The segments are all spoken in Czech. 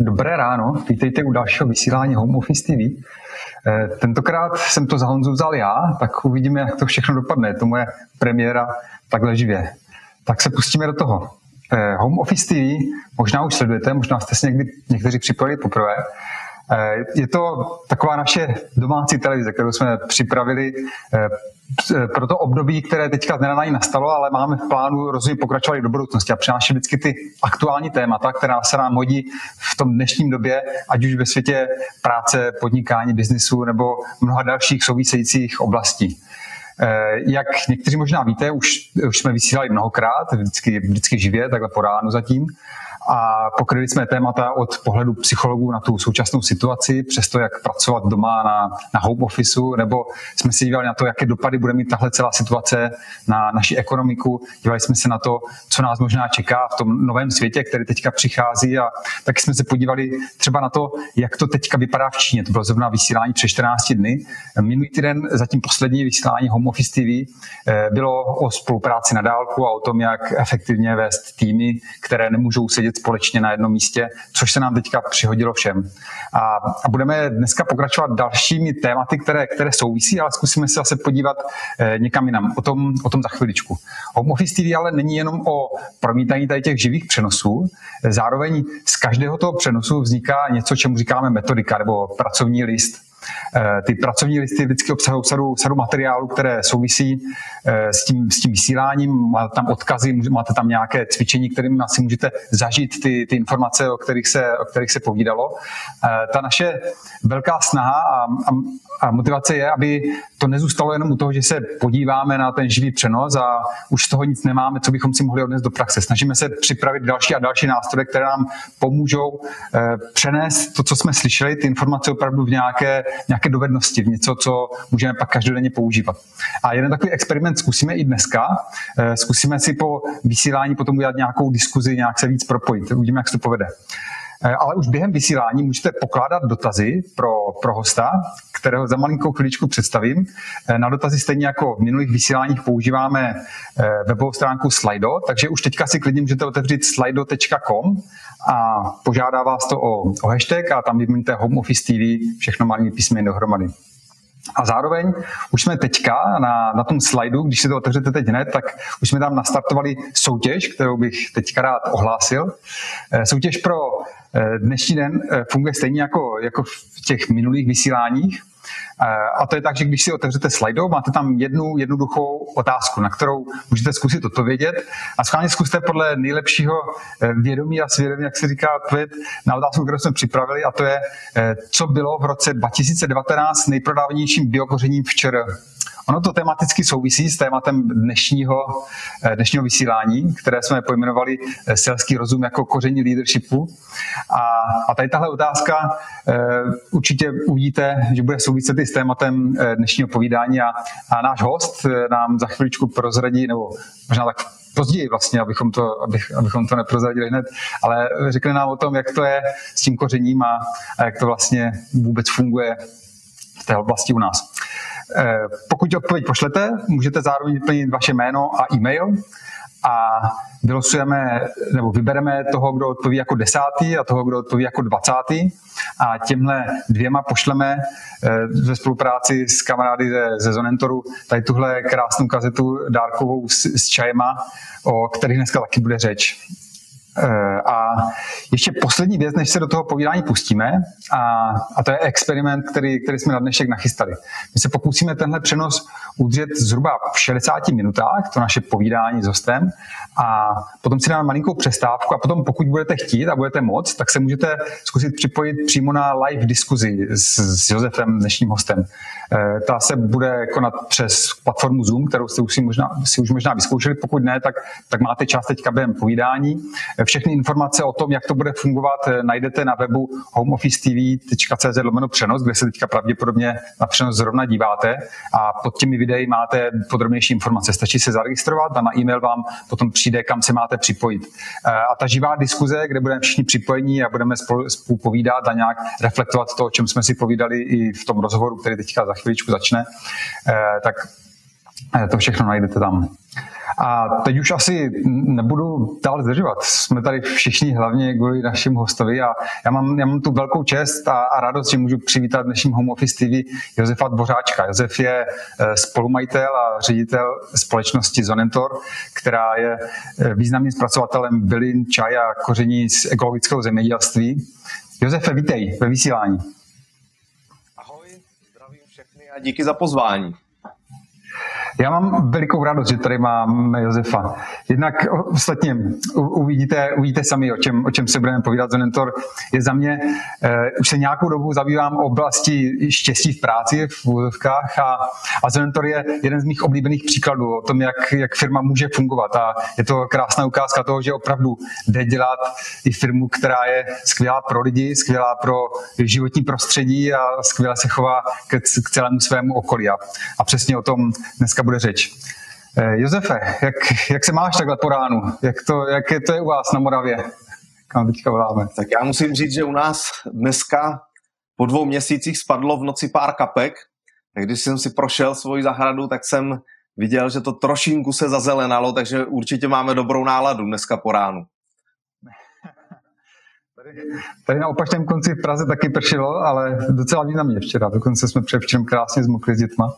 dobré ráno, vítejte u dalšího vysílání Home Office TV. Eh, tentokrát jsem to za Honzu vzal já, tak uvidíme, jak to všechno dopadne. To moje premiéra takhle živě. Tak se pustíme do toho. Eh, Home Office TV možná už sledujete, možná jste si někdy někteří připojili poprvé. Eh, je to taková naše domácí televize, kterou jsme připravili Eh, pro to období, které teďka z nastalo, ale máme v plánu rozhodně pokračovat i do budoucnosti a přinášet vždycky ty aktuální témata, která se nám hodí v tom dnešním době, ať už ve světě práce, podnikání, biznisu nebo mnoha dalších souvisejících oblastí. Eh, jak někteří možná víte, už, už jsme vysílali mnohokrát, vždycky, vždycky živě, takhle po ránu zatím a pokryli jsme témata od pohledu psychologů na tu současnou situaci, přes to, jak pracovat doma na, na home officeu, nebo jsme si dívali na to, jaké dopady bude mít tahle celá situace na naši ekonomiku. Dívali jsme se na to, co nás možná čeká v tom novém světě, který teďka přichází a taky jsme se podívali třeba na to, jak to teďka vypadá v Číně. To bylo zrovna vysílání před 14 dny. Minulý týden zatím poslední vysílání Home Office TV eh, bylo o spolupráci na dálku a o tom, jak efektivně vést týmy, které nemůžou sedět sedět společně na jednom místě, což se nám teďka přihodilo všem. A, a budeme dneska pokračovat dalšími tématy, které, které souvisí, ale zkusíme se zase podívat eh, někam jinam. O tom, o tom za chviličku. Home Office TV ale není jenom o promítání tady těch živých přenosů, zároveň z každého toho přenosu vzniká něco, čemu říkáme metodika nebo pracovní list. Eh, ty pracovní listy vždycky obsahují sadu, sadu materiálů, které souvisí eh, s tím, s tím vysíláním. Máte tam odkazy, máte tam nějaké cvičení, kterými asi můžete zažít ty, ty informace, o kterých, se, o kterých se povídalo. Eh, ta naše velká snaha a, a, a motivace je, aby to nezůstalo jenom u toho, že se podíváme na ten živý přenos a už z toho nic nemáme, co bychom si mohli odnést do praxe. Snažíme se připravit další a další nástroje, které nám pomůžou přenést to, co jsme slyšeli, ty informace opravdu v nějaké nějaké dovednosti, v něco, co můžeme pak každodenně používat. A jeden takový experiment zkusíme i dneska. Eh, zkusíme si po vysílání potom udělat nějakou diskuzi, nějak se víc propojit. Uvidíme, jak se to povede. Eh, ale už během vysílání můžete pokládat dotazy pro, pro hosta, kterého za malinkou chviličku představím. Eh, na dotazy stejně jako v minulých vysíláních používáme webovou stránku Slido, takže už teďka si klidně můžete otevřít slido.com a požádá vás to o, o hashtag a tam vyměníte Home Office TV, všechno malými písmeny dohromady. A zároveň už jsme teďka na, na tom slajdu, když si to otevřete teď hned, tak už jsme tam nastartovali soutěž, kterou bych teďka rád ohlásil. Eh, soutěž pro eh, dnešní den eh, funguje stejně jako, jako v těch minulých vysíláních. A to je tak, že když si otevřete Slido, máte tam jednu jednoduchou otázku, na kterou můžete zkusit odpovědět a schválně zkuste podle nejlepšího eh, vědomí a svědomí, jak se říká, odpovědět na otázku, kterou jsme připravili a to je, eh, co bylo v roce 2019 nejprodávanějším biokořením včera. Ono to tematicky souvisí s tématem dnešního, eh, dnešního vysílání, které jsme pojmenovali eh, selský rozum jako koření leadershipu. A, a tady tahle otázka uh, určitě uvidíte, že bude souviset i s tématem dnešního povídání a, a náš host nám za chviličku prozradí, nebo možná tak později vlastně, abychom to, abych, abychom to neprozradili hned, ale řekli nám o tom, jak to je s tím kořením a, a jak to vlastně vůbec funguje v té oblasti u nás. Eh, pokud odpověď pošlete, můžete zároveň vyplnit vaše jméno a e-mail a vylosujeme nebo vybereme toho, kdo odpoví jako desátý a toho, kdo odpoví jako dvacátý a těmhle dvěma pošleme eh, ve spolupráci s kamarády ze, ze Zonentoru tady tuhle krásnou kazetu dárkovou s, s čajema, o kterých dneska taky bude řeč. Eh, a ještě poslední věc, než se do toho povídání pustíme, a, a to je experiment, který, který jsme na dnešek nachystali. My se pokusíme tenhle přenos udržet zhruba v 60 minutách, to naše povídání s hostem, a potom si dáme malinkou přestávku a potom, pokud budete chtít a budete moc, tak se můžete zkusit připojit přímo na live diskuzi s, s Josefem, dnešním hostem. Eh, ta se bude konat přes platformu Zoom, kterou jste už si, možná, si už možná vyzkoušeli. Pokud ne, tak, tak máte čas teďka během povídání. Eh, všechny informace o tom, jak to bude fungovat, eh, najdete na webu homeofficetv.cz přenos, kde se teďka pravděpodobně na přenos zrovna díváte a pod těmi videi máte podrobnější informace. Stačí se zaregistrovat a na e-mail vám potom přijde, kam se máte připojit. A ta živá diskuze, kde budeme všichni připojení a budeme spolu, spolu povídat a nějak reflektovat to, o čem jsme si povídali i v tom rozhovoru, který teďka za chvíličku začne, eh, tak eh, to všechno najdete tam. A teď už asi nebudu dál zdržovat. Jsme tady všichni hlavně kvůli našim hostovi a já mám, já mám tu velkou čest a, a radost, že můžu přivítat dnešním Home Office TV Josefa Dvořáčka. Josef je eh, spolumajitel a ředitel společnosti Zonentor, která je významným zpracovatelem bylin, čaj a koření z ekologického zemědělství. Josefe, vítej ve vysílání. A díky za pozvání. Já mám velikou radost, že tady mám Josefa. Jednak ostatně uvidíte, uvidíte sami, o čem, o čem se budeme povídat. Zonentor je za mě, uh, už se nějakou dobu zabývám oblasti štěstí v práci v úvodovkách a, a Zonentor je jeden z mých oblíbených příkladů o tom, jak, jak firma může fungovat a je to krásná ukázka toho, že opravdu jde dělat i firmu, která je skvělá pro lidi, skvělá pro životní prostředí a skvěle se chová k, k celému svému okolí. A, a přesně o tom dneska bude řeč. Eh, Josefe, jak, jak se máš takhle po ránu? Jak, to, jak je to je u vás na Moravě? Kam teďka voláme? Tak já musím říct, že u nás dneska po dvou měsících spadlo v noci pár kapek. Tak když jsem si prošel svoji zahradu, tak jsem viděl, že to trošinku se zazelenalo, takže určitě máme dobrou náladu dneska po ránu. Tady, tady na opačném konci v Praze taky pršilo, ale docela významně včera. Dokonce jsme předevčerem krásně zmokli s dětma.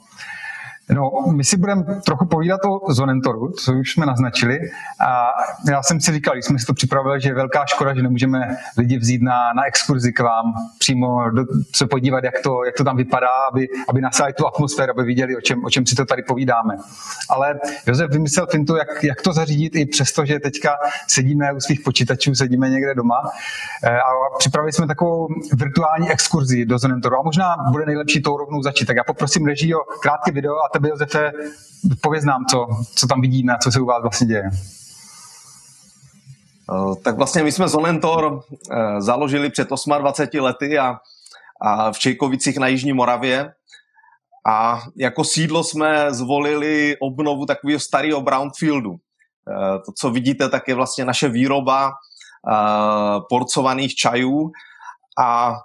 No, my si budeme trochu povídat o Zonentoru, co už jsme naznačili. A já jsem si říkal, když jsme si to připravili, že je velká škoda, že nemůžeme lidi vzít na, na exkurzi k vám, přímo do, se podívat, jak to, jak to tam vypadá, aby, aby nasáli tu atmosféru, aby viděli, o čem, o čem si to tady povídáme. Ale Josef vymyslel fintu, jak, jak to zařídit i přesto, že teďka sedíme u svých počítačů, sedíme někde doma. E, a připravili jsme takovou virtuální exkurzi do Zonentoru. A možná bude nejlepší tou rovnou začít. Tak já poprosím režii o krátké video a tebe, Josefe, pověz nám, co, co tam vidíme a co se u vás vlastně děje. Eh, tak vlastně my jsme Zonentor eh, založili před 28 lety a, a v Čejkovicích na Jižní Moravě. A jako sídlo jsme zvolili obnovu takového starého brownfieldu. Eh, to, co vidíte, tak je vlastně naše výroba porcovaných čajů a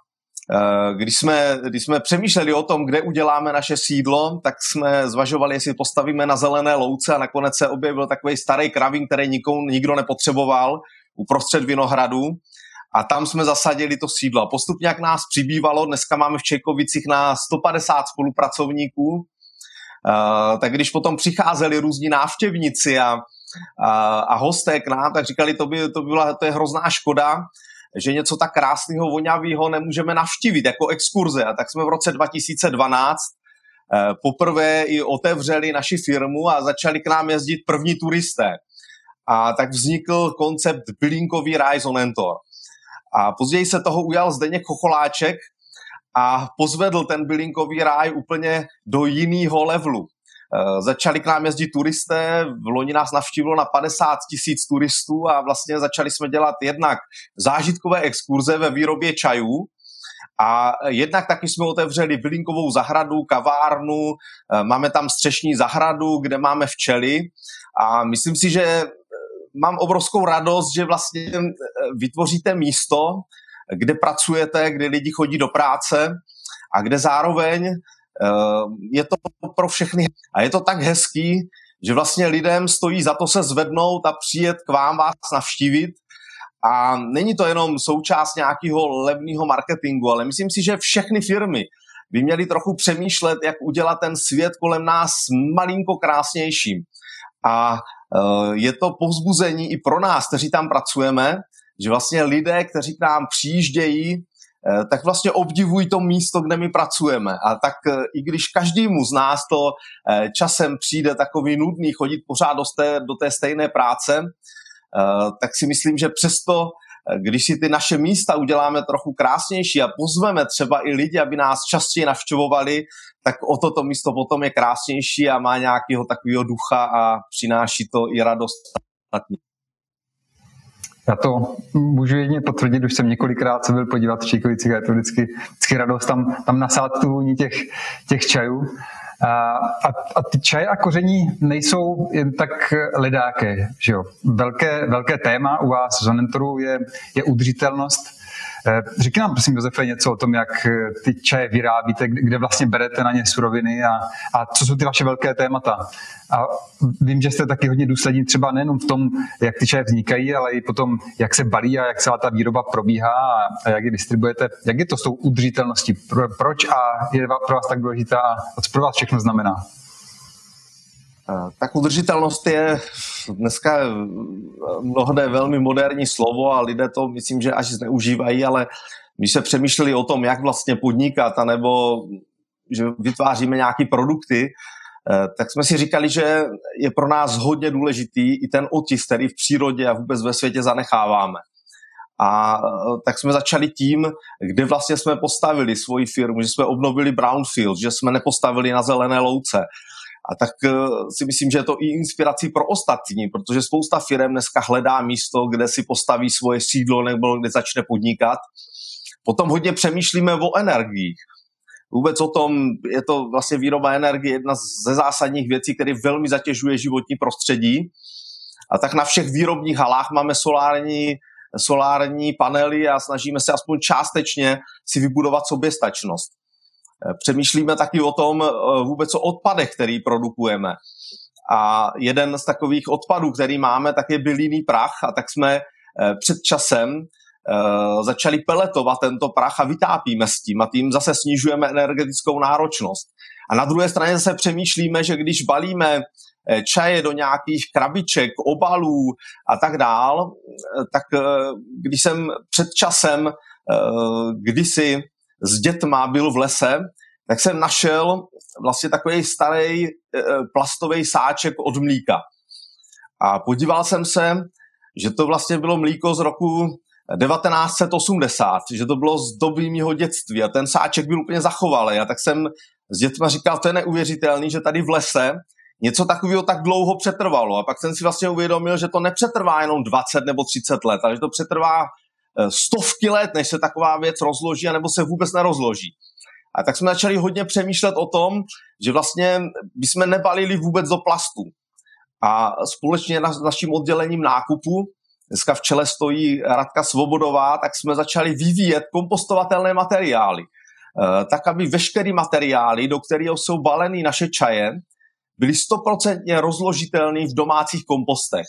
když jsme, když jsme přemýšleli o tom, kde uděláme naše sídlo, tak jsme zvažovali, jestli postavíme na zelené louce a nakonec se objevil takový starý kravín, který nikou, nikdo nepotřeboval uprostřed Vinohradu. A tam jsme zasadili to sídlo. Postupně, jak nás přibývalo, dneska máme v Čejkovicích na 150 spolupracovníků, Uh, tak když potom přicházeli různí návštěvníci a, a, a hosté k nám, tak říkali, to, by, to, byla, to je hrozná škoda, že něco tak krásného, vonavého nemůžeme navštívit jako exkurze. A tak jsme v roce 2012 eh, poprvé i otevřeli naši firmu a začali k nám jezdit první turisté. A tak vznikl koncept bylinkový ráj Zonentor. A později se toho ujal Zdeněk Chocholáček a pozvedl ten bylinkový ráj úplně do jiného levelu. Eh, začali k nám jezdit turisté, v loni nás navštívilo na 50 tisíc turistů a vlastně začali jsme dělat jednak zážitkové exkurze ve výrobě čajů, a jednak taky jsme otevřeli bylinkovou zahradu, kavárnu, eh, máme tam střešní zahradu, kde máme včely. A myslím si, že eh, mám obrovskou radost, že vlastně vytvoříte místo, kde pracujete, kde lidi chodí do práce a kde zároveň je to pro všechny a je to tak hezký, že vlastně lidem stojí za to se zvednout a přijet k vám vás navštívit a není to jenom součást nějakého levného marketingu, ale myslím si, že všechny firmy by měly trochu přemýšlet, jak udělat ten svět kolem nás malinko krásnějším. A eh, je to povzbuzení i pro nás, kteří tam pracujeme, že vlastně lidé, kteří k nám přijíždějí, Eh, tak vlastně obdivují to místo, kde my pracujeme. A tak eh, i když každému z nás to eh, časem přijde takový nudný chodit pořád do té, do té stejné práce, tak si myslím, že přesto, když si ty naše místa uděláme trochu krásnější a pozveme třeba i lidi, aby nás častěji navštěvovali, tak o toto místo potom je krásnější a má nějakého takového ducha a přináší to i radost já to můžu jedině potvrdit, už jsem několikrát se byl podívat v Číkovicích a je to vždycky, vždycky radost tam, tam nasát tu těch, těch čajů. A, a, a ty čaje a koření nejsou jen tak lidáké. Že jo? Velké, velké téma u vás v Zonentoru je, je udržitelnost. Eh, řekni nám, prosím, Josefe, něco o tom, jak eh, ty čaje vyrábíte, kde vlastně berete na ně suroviny a, a co jsou ty vaše velké témata. A vím, že jste taky hodně důslední třeba nejenom v tom, jak ty čaje vznikají, ale i potom, jak se balí a jak celá ta výroba probíhá a, jak je distribuujete. Jak je to s tou udržitelností? Pro, proč a je pro vás tak důležitá a co pro vás všechno znamená? Tak udržitelnost je dneska mnohde velmi moderní slovo a lidé to myslím, že až zneužívají, ale když se přemýšleli o tom, jak vlastně podnikat, anebo že vytváříme nějaké produkty, eh, tak jsme si říkali, že je pro nás hodně důležitý i ten otisk, který v přírodě a vůbec ve světě zanecháváme. A eh, tak jsme začali tím, kde vlastně jsme postavili svoji firmu, že jsme obnovili Brownfield, že jsme nepostavili na zelené louce, a tak eh, si myslím, že je to i inspirací pro ostatní, protože spousta firm dneska hledá místo, kde si postaví svoje sídlo nebo kde začne podnikat. Potom hodně přemýšlíme o energiích. Vůbec o tom, je to vlastně výroba energie jedna ze zásadních věcí, které velmi zatěžuje životní prostředí. A tak na všech výrobních halách máme solární, solární panely a snažíme se aspoň částečně si vybudovat soběstačnost. Přemýšlíme taky o tom eh, vůbec o odpadech, který produkujeme. A jeden z takových odpadů, který máme, tak je bylinný prach a tak jsme eh, před časem eh, začali peletovat tento prach a vytápíme s tím a tím zase snižujeme energetickou náročnost. A na druhé straně zase přemýšlíme, že když balíme čaje do nějakých krabiček, obalů a tak dál, tak když jsem před časem kdysi s dětma byl v lese, tak jsem našel vlastně takový starý e, plastový sáček od mlíka. A podíval jsem se, že to vlastně bylo mlíko z roku 1980, že to bylo z doby mého dětství a ten sáček byl úplně zachovalý. A tak jsem s dětma říkal, to je neuvěřitelný, že tady v lese něco takového tak dlouho přetrvalo. A pak jsem si vlastně uvědomil, že to nepřetrvá jenom 20 nebo 30 let, ale že to přetrvá stovky let, než se taková věc rozloží, anebo se vůbec nerozloží. A tak jsme začali hodně přemýšlet o tom, že vlastně bychom nebalili vůbec do plastu. A společně s naším oddělením nákupu, dneska v čele stojí Radka Svobodová, tak jsme začali vyvíjet kompostovatelné materiály. Eh, tak, aby veškeré materiály, do kterého jsou baleny naše čaje, byly stoprocentně rozložitelné v domácích kompostech.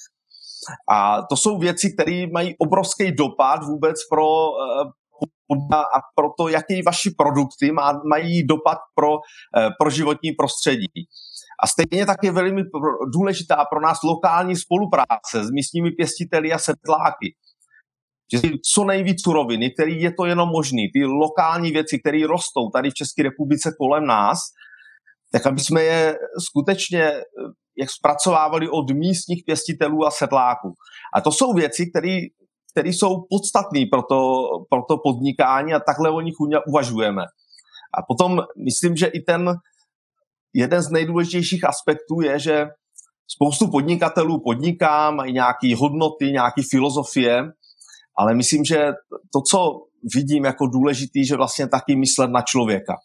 A to jsou věci, které mají obrovský dopad vůbec pro eh, a pro to, jaký vaši produkty má, mají dopad pro, eh, pro životní prostředí. A stejně tak je velmi důležitá pro nás lokální spolupráce s místními pěstiteli a sedláky. Že co nejvíc suroviny, který je to jenom možný, ty lokální věci, které rostou tady v České republice kolem nás, tak aby jsme je skutečně eh, jak zpracovávali od místních pěstitelů a sedláků. A to jsou věci, které jsou podstatné pro to, pro to podnikání a takhle o nich uvažujeme. A potom myslím, že i ten jeden z nejdůležitějších aspektů je, že spoustu podnikatelů podniká, mají nějaké hodnoty, nějaké filozofie, ale myslím, že to, co vidím jako důležitý, že vlastně taky myslet na člověka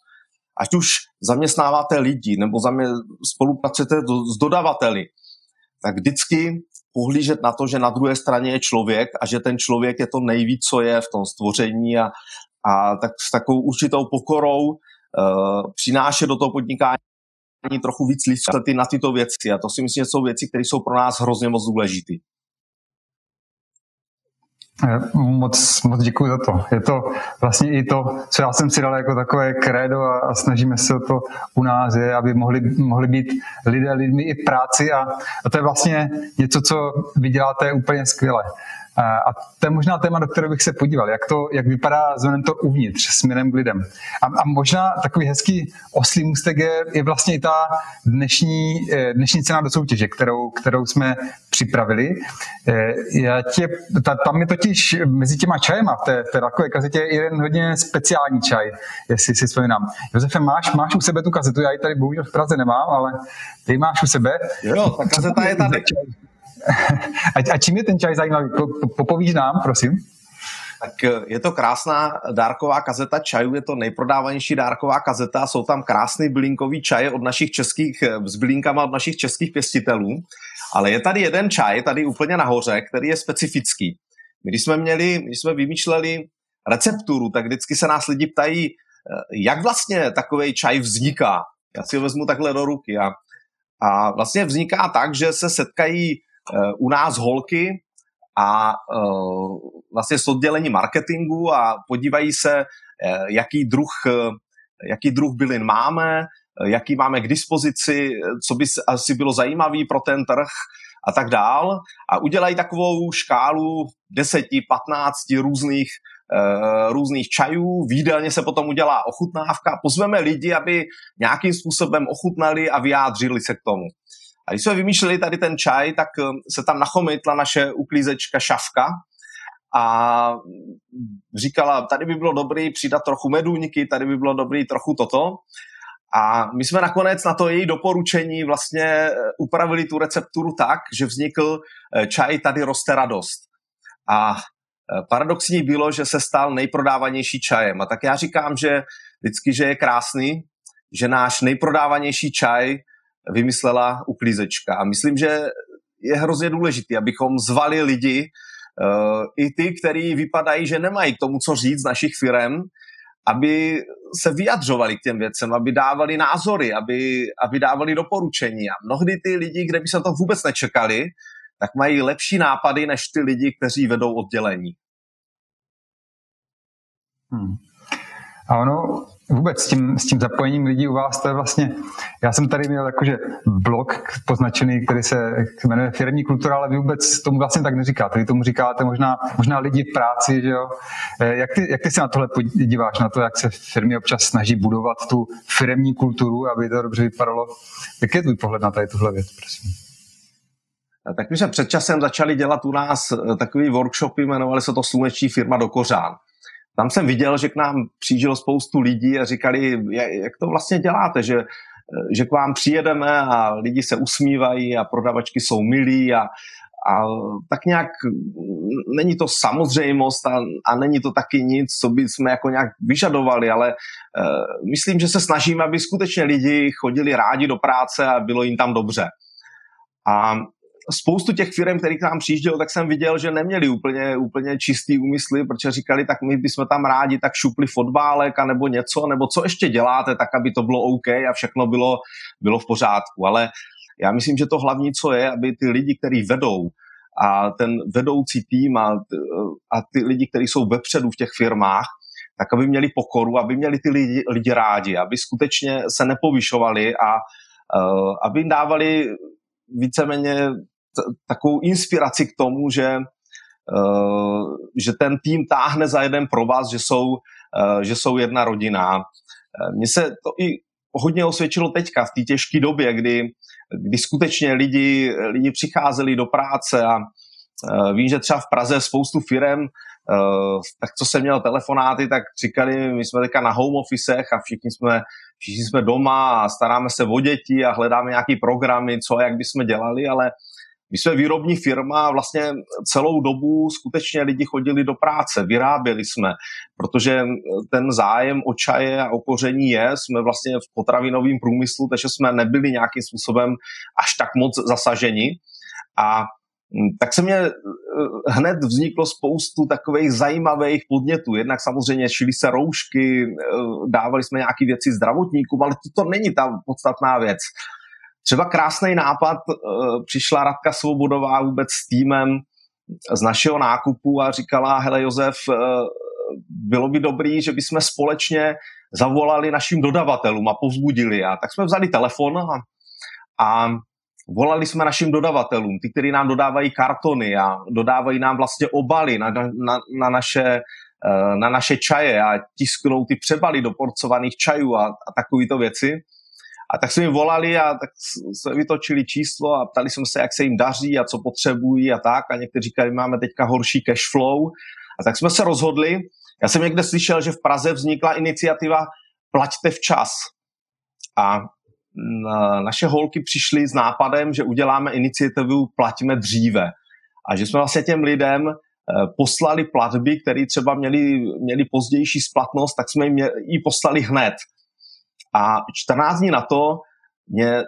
ať už zaměstnáváte lidi nebo zamě, spolupracujete do, s dodavateli, tak vždycky pohlížet na to, že na druhé straně je člověk a že ten člověk je to nejvíc, co je v tom stvoření a, a tak s takovou určitou pokorou uh, přinášet do toho podnikání trochu víc lidskosti na tyto věci. A to si myslím, že jsou věci, které jsou pro nás hrozně moc důležité. Eh, moc, moc děkuji za to. Je to vlastně i to, co já jsem si dal jako takové krédo a, a snažíme se o to u nás, je, aby mohli, mohli být lidé lidmi i práci a, a to je vlastně něco, co vy děláte úplně skvěle. A to je možná téma, do kterého bych se podíval, jak, to, jak vypadá to uvnitř směrem k lidem. A, a možná takový hezký oslý můstek je, je vlastně i ta dnešní, eh, dnešní cena do soutěže, kterou, kterou jsme připravili. Eh, já tě, ta, tam je totiž mezi těma čajema v té, té takové kazetě jeden hodně speciální čaj, jestli si vzpomínám. Josefe, máš, máš u sebe tu kazetu, já ji tady bohužel v Praze nemám, ale ty máš u sebe. Jo, ta kazeta je tady. a, čím je ten čaj zajímavý? Popovíš nám, prosím. Tak eh, je to krásná dárková kazeta čajů, je to nejprodávanější dárková kazeta, jsou tam krásný bylinkový čaje od našich českých, eh, s bylinkama od našich českých pěstitelů, ale je tady jeden čaj, tady úplně nahoře, který je specifický. My když jsme měli, když jsme vymýšleli recepturu, tak vždycky se nás lidi ptají, eh, jak vlastně takový čaj vzniká. Já si ho vezmu takhle do ruky. A, a vlastně vzniká tak, že se setkají u nás holky a vlastně s oddělení marketingu a podívají se, jaký druh, jaký druh bylin máme, jaký máme k dispozici, co by asi bylo zajímavé pro ten trh a tak dál. A udělají takovou škálu 10, 15 různých různých čajů, výdelně se potom udělá ochutnávka, pozveme lidi, aby nějakým způsobem ochutnali a vyjádřili se k tomu. A když jsme vymýšleli tady ten čaj, tak eh, se tam nachomytla naše uklízečka Šavka a říkala, tady by bylo dobrý přidat trochu medůňky, tady by bylo dobrý trochu toto. A my jsme nakonec na to její doporučení vlastně eh, upravili tu recepturu tak, že vznikl eh, čaj Tady roste radost. A eh, paradoxní bylo, že se stal nejprodávanější čajem. A tak já říkám, že vždycky, že je krásný, že náš nejprodávanější čaj vymyslela uklízečka. A myslím, že je hrozně důležité, abychom zvali lidi, i ty, kteří vypadají, že nemají k tomu, co říct z našich firm, aby se vyjadřovali k těm věcem, aby dávali názory, aby, aby dávali doporučení. A mnohdy ty lidi, kde by se to vůbec nečekali, tak mají lepší nápady než ty lidi, kteří vedou oddělení. Hmm. A ono vůbec s tím, s tím zapojením lidí u vás, to je vlastně, já jsem tady měl jakože blog poznačený, který se jmenuje firmní kultura, ale vy vůbec tomu vlastně tak neříkáte. Vy tomu říkáte možná, možná lidi v práci, že jo. Eh, jak ty, jak ty se na tohle podíváš, na to, jak se firmy občas snaží budovat tu firmní kulturu, aby to dobře vypadalo? Jak je tvůj pohled na tady tuhle věc, prosím? Tak my jsme před časem začali dělat u nás eh, takový workshopy, jmenovali se to Sluneční firma do kořán tam jsem viděl, že k nám přijíždělo spoustu lidí a říkali, jak to vlastně děláte, že, že k vám přijedeme a lidi se usmívají a prodavačky jsou milí a, a tak nějak není to samozřejmost a, a není to taky nic, co by jsme jako nějak vyžadovali, ale uh, myslím, že se snažíme, aby skutečně lidi chodili rádi do práce a bylo jim tam dobře. A spoustu těch firm, který k nám přijížděl, tak jsem viděl, že neměli úplně, úplně čistý úmysly, protože říkali, tak my bychom tam rádi tak šupli fotbálek a nebo něco, nebo co ještě děláte, tak aby to bylo OK a všechno bylo, bylo v pořádku. Ale já myslím, že to hlavní, co je, aby ty lidi, kteří vedou, a ten vedoucí tým a, a ty lidi, kteří jsou vepředu v těch firmách, tak aby měli pokoru, aby měli ty lidi, lidi rádi, aby skutečně se nepovyšovali a uh, aby jim dávali víceméně takovou inspiraci k tomu, že, uh, že ten tým táhne za jeden pro vás, že jsou, uh, že jsou jedna rodina. Eh, mně se to i hodně osvědčilo teďka v té těžké době, kdy, kdy skutečně lidi, lidi přicházeli do práce a vím, že třeba v Praze spoustu firem, tak co jsem měl telefonáty, tak říkali, my jsme teďka na home officech a všichni jsme, všichni jsme doma a staráme se o děti a hledáme nějaký programy, co jak bychom dělali, ale my jsme výrobní firma vlastně celou dobu skutečně lidi chodili do práce, vyráběli jsme, protože ten zájem o čaje a o koření je, jsme vlastně v potravinovém průmyslu, takže jsme nebyli nějakým způsobem až tak moc zasaženi. A hm, tak se mě eh, hned vzniklo spoustu takových zajímavých podnětů. Jednak samozřejmě šili se roušky, eh, dávali jsme nějaké věci zdravotníkům, ale to, to není ta podstatná věc. Třeba krásný nápad, eh, přišla Radka Svobodová vůbec s týmem z našeho nákupu a říkala, hele Josef, eh, bylo by dobrý, že bychom společně zavolali našim dodavatelům a povzbudili. A tak jsme vzali telefon a, a volali jsme našim dodavatelům, ty, kteří nám dodávají kartony a dodávají nám vlastně obaly na, na, na, naše, eh, na naše čaje a tisknou ty přebaly do porcovaných čajů a, a takovéto věci. A tak jsme jim volali a tak jsme vytočili číslo a ptali jsme se, jak se jim daří a co potřebují a tak. A někteří říkali, máme teďka horší cash flow. A tak jsme se rozhodli. Já jsem někde slyšel, že v Praze vznikla iniciativa Plaťte včas. A naše holky přišly s nápadem, že uděláme iniciativu Plaťme dříve. A že jsme vlastně těm lidem eh, poslali platby, které třeba měli, měli pozdější splatnost, tak jsme jim ji poslali hned. A 14 dní na to mě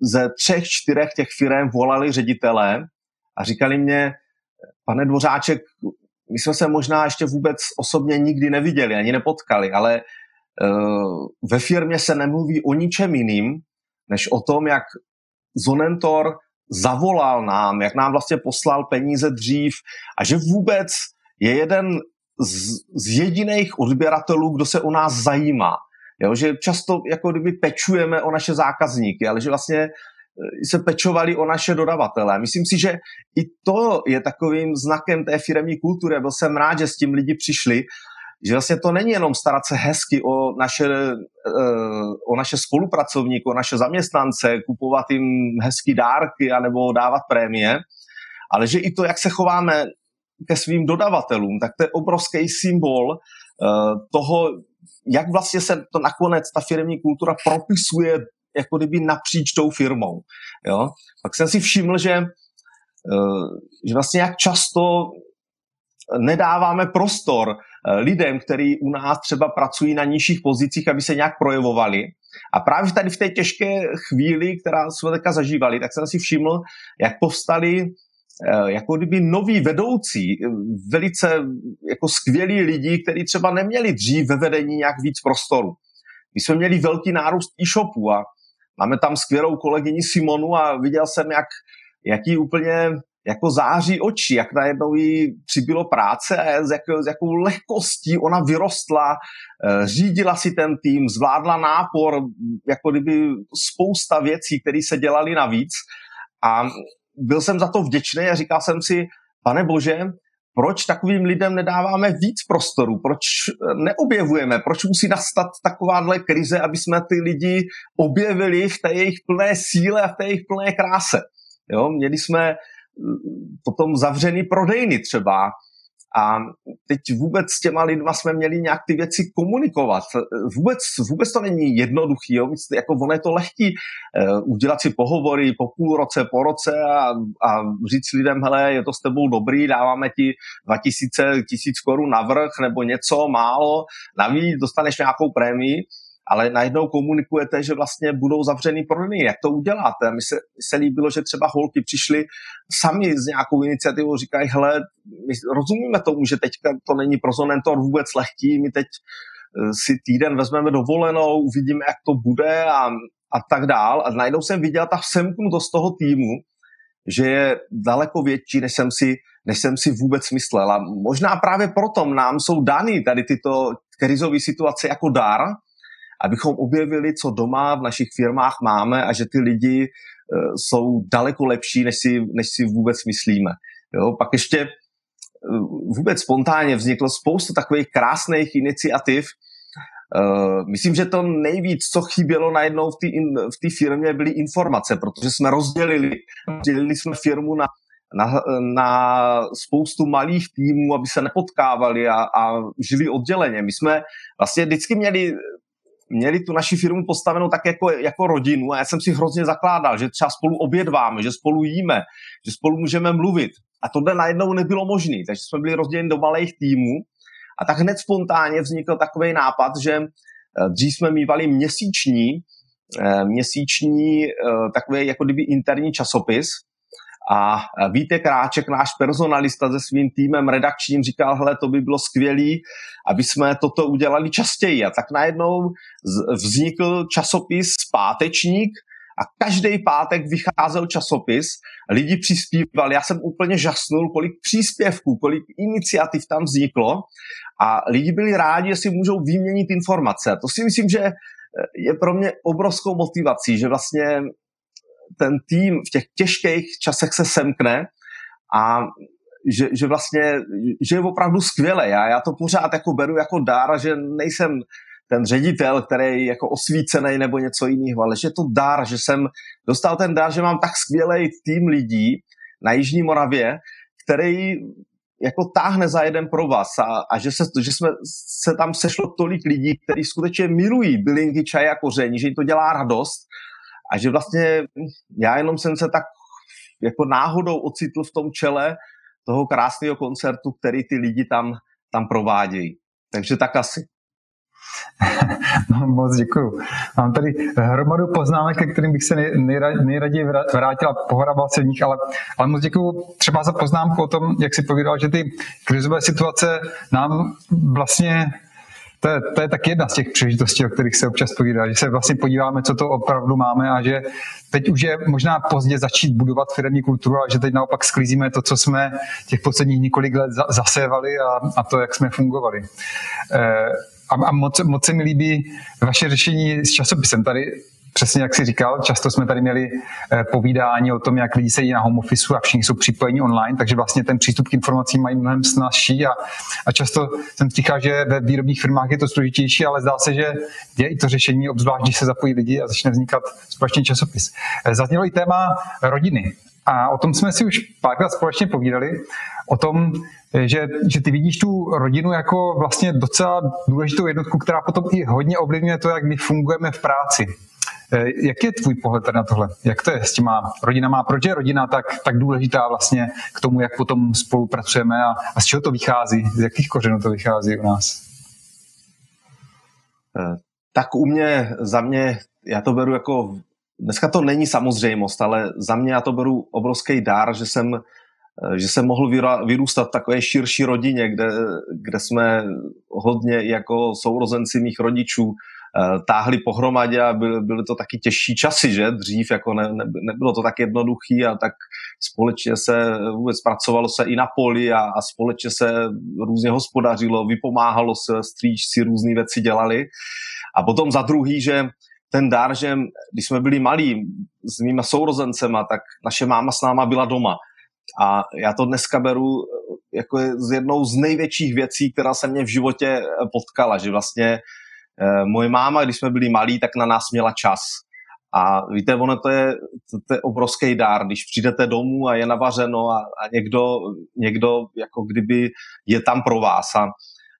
ze třech, čtyřech těch firm volali ředitelé a říkali mě, pane Dvořáček, my jsme se možná ještě vůbec osobně nikdy neviděli, ani nepotkali, ale uh, ve firmě se nemluví o ničem jiným, než o tom, jak Zonentor zavolal nám, jak nám vlastně poslal peníze dřív a že vůbec je jeden z, z jediných odběratelů, kdo se o nás zajímá. Jo, že často jako kdyby pečujeme o naše zákazníky, ale že vlastně e, se pečovali o naše dodavatele. Myslím si, že i to je takovým znakem té firmní kultury. Byl jsem rád, že s tím lidi přišli, že vlastně to není jenom starat se hezky o naše, e, o naše spolupracovníky, o naše zaměstnance, kupovat jim hezký dárky anebo dávat prémie, ale že i to, jak se chováme ke svým dodavatelům, tak to je obrovský symbol toho, jak vlastně se to nakonec, ta firmní kultura propisuje jako kdyby napříč tou firmou. Jo? Pak jsem si všiml, že, eh, že vlastně jak často nedáváme prostor eh, lidem, kteří u nás třeba pracují na nižších pozicích, aby se nějak projevovali. A právě tady v té těžké chvíli, která jsme teďka zažívali, tak jsem si všiml, jak povstali Eh, jako kdyby noví vedoucí, eh, velice jako skvělí lidi, kteří třeba neměli dřív ve vedení nějak víc prostoru. My jsme měli velký nárůst e-shopu a máme tam skvělou kolegyni Simonu a viděl jsem, jak, jaký úplně jako září oči, jak najednou jí přibylo práce a s, jak, s jakou lehkostí ona vyrostla, eh, řídila si ten tým, zvládla nápor, jako kdyby spousta věcí, které se dělaly navíc a byl jsem za to vděčný a říkal jsem si, pane bože, proč takovým lidem nedáváme víc prostoru, proč neobjevujeme, proč musí nastat takováhle krize, aby jsme ty lidi objevili v té jejich plné síle a v té jejich plné kráse. Jo? Měli jsme potom zavřený prodejny třeba, a teď vůbec s těma lidma jsme měli nějak ty věci komunikovat. Vůbec, vůbec to není jednoduchý, jo? jako ono je to lehký uh, udělat si pohovory po půl roce, po roce a, a říct lidem, hele, je to s tebou dobrý, dáváme ti 2000, 1000 korun navrh nebo něco málo, navíc dostaneš nějakou prémii ale najednou komunikujete, že vlastně budou zavřený prodejny. Jak to uděláte? Mi se, mi se líbilo, že třeba holky přišly sami s nějakou iniciativou, říkají, hele, my rozumíme tomu, že teďka to není pro Zonentor vůbec lehký, my teď eh, si týden vezmeme dovolenou, uvidíme, jak to bude a, a tak dál. A najednou jsem viděl ta semknutost toho týmu, že je daleko větší, než jsem si, než jsem si vůbec myslel. A možná právě proto nám jsou dány tady tyto krizové situace jako dar, abychom objevili, co doma v našich firmách máme a že ty lidi uh, jsou daleko lepší, než si, než si vůbec myslíme. Jo? Pak ještě uh, vůbec spontánně vzniklo spoustu takových krásných iniciativ. Uh, myslím, že to nejvíc, co chybělo najednou v té v firmě, byly informace, protože jsme rozdělili, rozdělili jsme firmu na na, na spoustu malých týmů, aby se nepotkávali a, a žili odděleně. My jsme vlastně vždycky měli měli tu naši firmu postavenou tak jako, jako rodinu a já jsem si hrozně zakládal, že třeba spolu obědváme, že spolu jíme, že spolu můžeme mluvit. A tohle najednou nebylo možné, takže jsme byli rozděleni do malých týmů a tak hned spontánně vznikl takový nápad, že eh, dřív jsme mývali měsíční, eh, měsíční eh, takový jako kdyby interní časopis, a Vítek Kráček, náš personalista se svým týmem redakčním, říkal, hele, to by bylo skvělé, aby jsme toto udělali častěji. A tak najednou vznikl časopis Pátečník, a každý pátek vycházel časopis, lidi přispívali, já jsem úplně žasnul, kolik příspěvků, kolik iniciativ tam vzniklo a lidi byli rádi, že si můžou vyměnit informace. To si myslím, že je pro mě obrovskou motivací, že vlastně ten tým v těch těžkých časech se semkne a že, že vlastně, že je opravdu skvělé. Já, já to pořád jako beru jako dár, že nejsem ten ředitel, který je jako osvícený nebo něco jiného, ale že je to dar, že jsem dostal ten dar, že mám tak skvělý tým lidí na Jižní Moravě, který jako táhne za jeden pro vás a, a že, se, že jsme, se tam sešlo tolik lidí, kteří skutečně milují bylinky, čaj a koření, že jim to dělá radost a že vlastně já jenom jsem se tak jako náhodou ocitl v tom čele toho krásného koncertu, který ty lidi tam, tam provádějí. Takže tak asi. no, moc děkuju. Mám tady hromadu poznámek, ke kterým bych se nejraději vrátil a pohrabal se v nich, ale, ale moc děkuju třeba za poznámku o tom, jak si povídal, že ty krizové situace nám vlastně to je, to je tak jedna z těch příležitostí, o kterých se občas povídá, že se vlastně podíváme, co to opravdu máme a že teď už je možná pozdě začít budovat firmní kulturu a že teď naopak sklízíme to, co jsme těch posledních několik let zasévali a, a to, jak jsme fungovali. E, a, a moc, moc se mi líbí vaše řešení s časopisem. Tady přesně jak jsi říkal, často jsme tady měli eh, povídání o tom, jak lidi sedí na home office a všichni jsou připojeni online, takže vlastně ten přístup k informacím mají mnohem snažší a, a často jsem slychal, že ve výrobních firmách je to složitější, ale zdá se, že je i to řešení, obzvlášť, když se zapojí lidi a začne vznikat společný časopis. Eh, zaznělo i téma rodiny. A o tom jsme si už párkrát společně povídali, o tom, že, že ty vidíš tu rodinu jako vlastně docela důležitou jednotku, která potom i hodně ovlivňuje to, jak my fungujeme v práci. Eh, jak je tvůj pohled na tohle? Jak to je s těma rodinama? Proč je rodina tak, tak důležitá vlastně k tomu, jak potom spolupracujeme a, a z čeho to vychází? Z jakých kořenů to vychází u nás? Eh, tak u mě, za mě, já to beru jako, dneska to není samozřejmost, ale za mě já to beru obrovský dár, že jsem eh, že jsem mohl vyrůstat v takové širší rodině, kde, kde jsme hodně jako sourozenci mých rodičů táhli pohromadě a byly, byly to taky těžší časy, že dřív jako ne, ne, nebylo to tak jednoduchý a tak společně se vůbec pracovalo se i na poli a, a společně se různě hospodařilo, vypomáhalo se, stříčci různé věci dělali. A potom za druhý, že ten dar, že když jsme byli malí s mýma sourozencema, tak naše máma s náma byla doma. A já to dneska beru jako z jednou z největších věcí, která se mě v životě potkala, že vlastně Eh, moje máma, když jsme byli malí, tak na nás měla čas. A víte, ono to je, to, to je obrovský dár, když přijdete domů a je navařeno a, a někdo, někdo jako kdyby je tam pro vás. A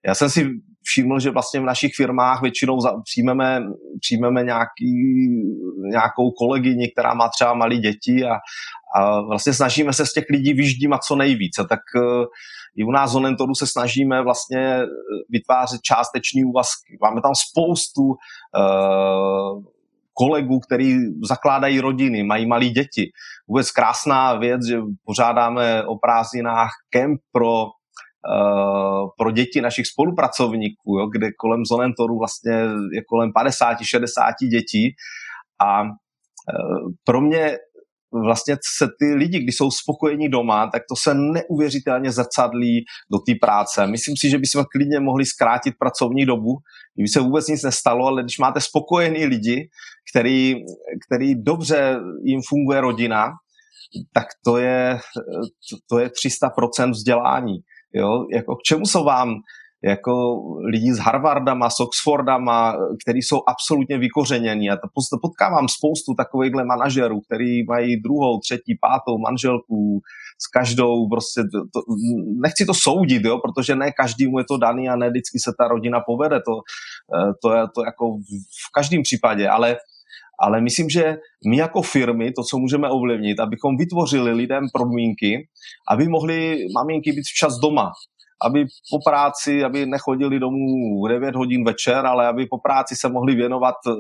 já jsem si všiml, že vlastně v našich firmách většinou za, přijmeme, přijmeme nějaký, nějakou kolegyni, která má třeba malé děti a, a vlastně snažíme se z těch lidí vyždímat co nejvíce. Tak uh, i u nás v Onentoru se snažíme vlastně eh, vytvářet částeční úvazky. Máme tam spoustu uh, kolegů, který zakládají rodiny, mají malé děti. Vůbec krásná věc, že pořádáme o prázdninách kemp pro pro děti našich spolupracovníků, jo, kde kolem Zonentoru vlastně je kolem 50-60 dětí a pro mě vlastně se ty lidi, když jsou spokojení doma, tak to se neuvěřitelně zrcadlí do té práce. Myslím si, že bychom klidně mohli zkrátit pracovní dobu, kdyby se vůbec nic nestalo, ale když máte spokojení lidi, který, který dobře jim funguje rodina, tak to je, to je 300% vzdělání. Jo? Jako k čemu jsou vám jako lidi s Harvardama, s Oxfordama, který jsou absolutně vykořenění. A to potkávám spoustu takovýchhle manažerů, který mají druhou, třetí, pátou manželku s každou, prostě to, to, nechci to soudit, jo, protože ne každému je to daný a ne vždycky se ta rodina povede, to, eh, to je to jako v každém případě, ale ale myslím, že my jako firmy, to, co můžeme ovlivnit, abychom vytvořili lidem podmínky, aby mohli maminky být včas doma, aby po práci, aby nechodili domů v 9 hodin večer, ale aby po práci se mohli věnovat eh,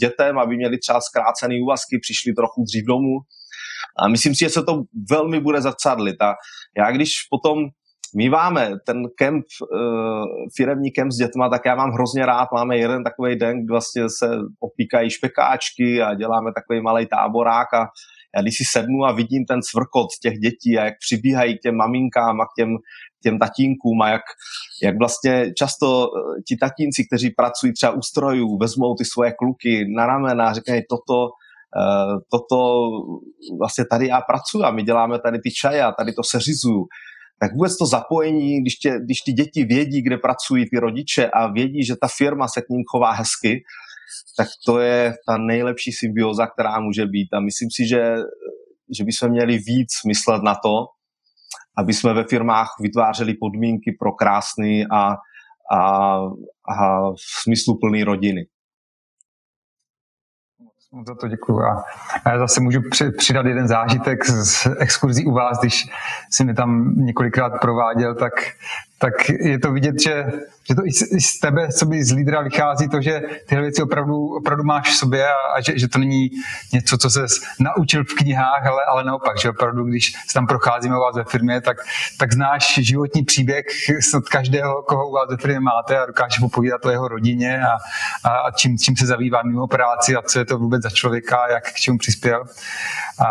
dětem, aby měli třeba zkrácený úvazky, přišli trochu dřív domů. A myslím si, že se to velmi bude zrcadlit. A já když potom míváme ten kemp, uh, firemní kemp s dětma, tak já mám hrozně rád. Máme jeden takový den, kdy vlastně se opíkají špekáčky a děláme takový malý táborák a já když si sednu a vidím ten svrkot těch dětí a jak přibíhají k těm maminkám a k těm těm tatínkům a jak, jak vlastně často eh, ti tatínci, kteří pracují třeba u strojů, vezmou ty svoje kluky na ramena a říkají, toto, uh, toto vlastně tady já pracuji a my děláme tady ty čaje a tady to seřizuju. Tak vůbec to zapojení, když, tě, když ty děti vědí, kde pracují ty rodiče a vědí, že ta firma se k ním chová hezky, tak to je ta nejlepší symbioza, která může být. A myslím si, že, že bychom měli víc myslet na to, aby jsme ve firmách vytvářeli podmínky pro krásný a, a, a smysluplný rodiny. Za to děkuji. A já zase můžu přidat jeden zážitek z exkurzí u vás, když si mi tam několikrát prováděl, tak tak je to vidět, že, že to i z tebe, co by z lídra vychází, to, že tyhle věci opravdu, opravdu máš v sobě a, a že, že, to není něco, co se naučil v knihách, ale, ale naopak, že opravdu, když se tam procházíme u vás ve firmě, tak, tak znáš životní příběh od každého, koho u vás ve firmě máte a dokážeš popovídat o jeho rodině a, a, a čím, čím se zabývá mimo práci a co je to vůbec za člověka, jak k čemu přispěl. A,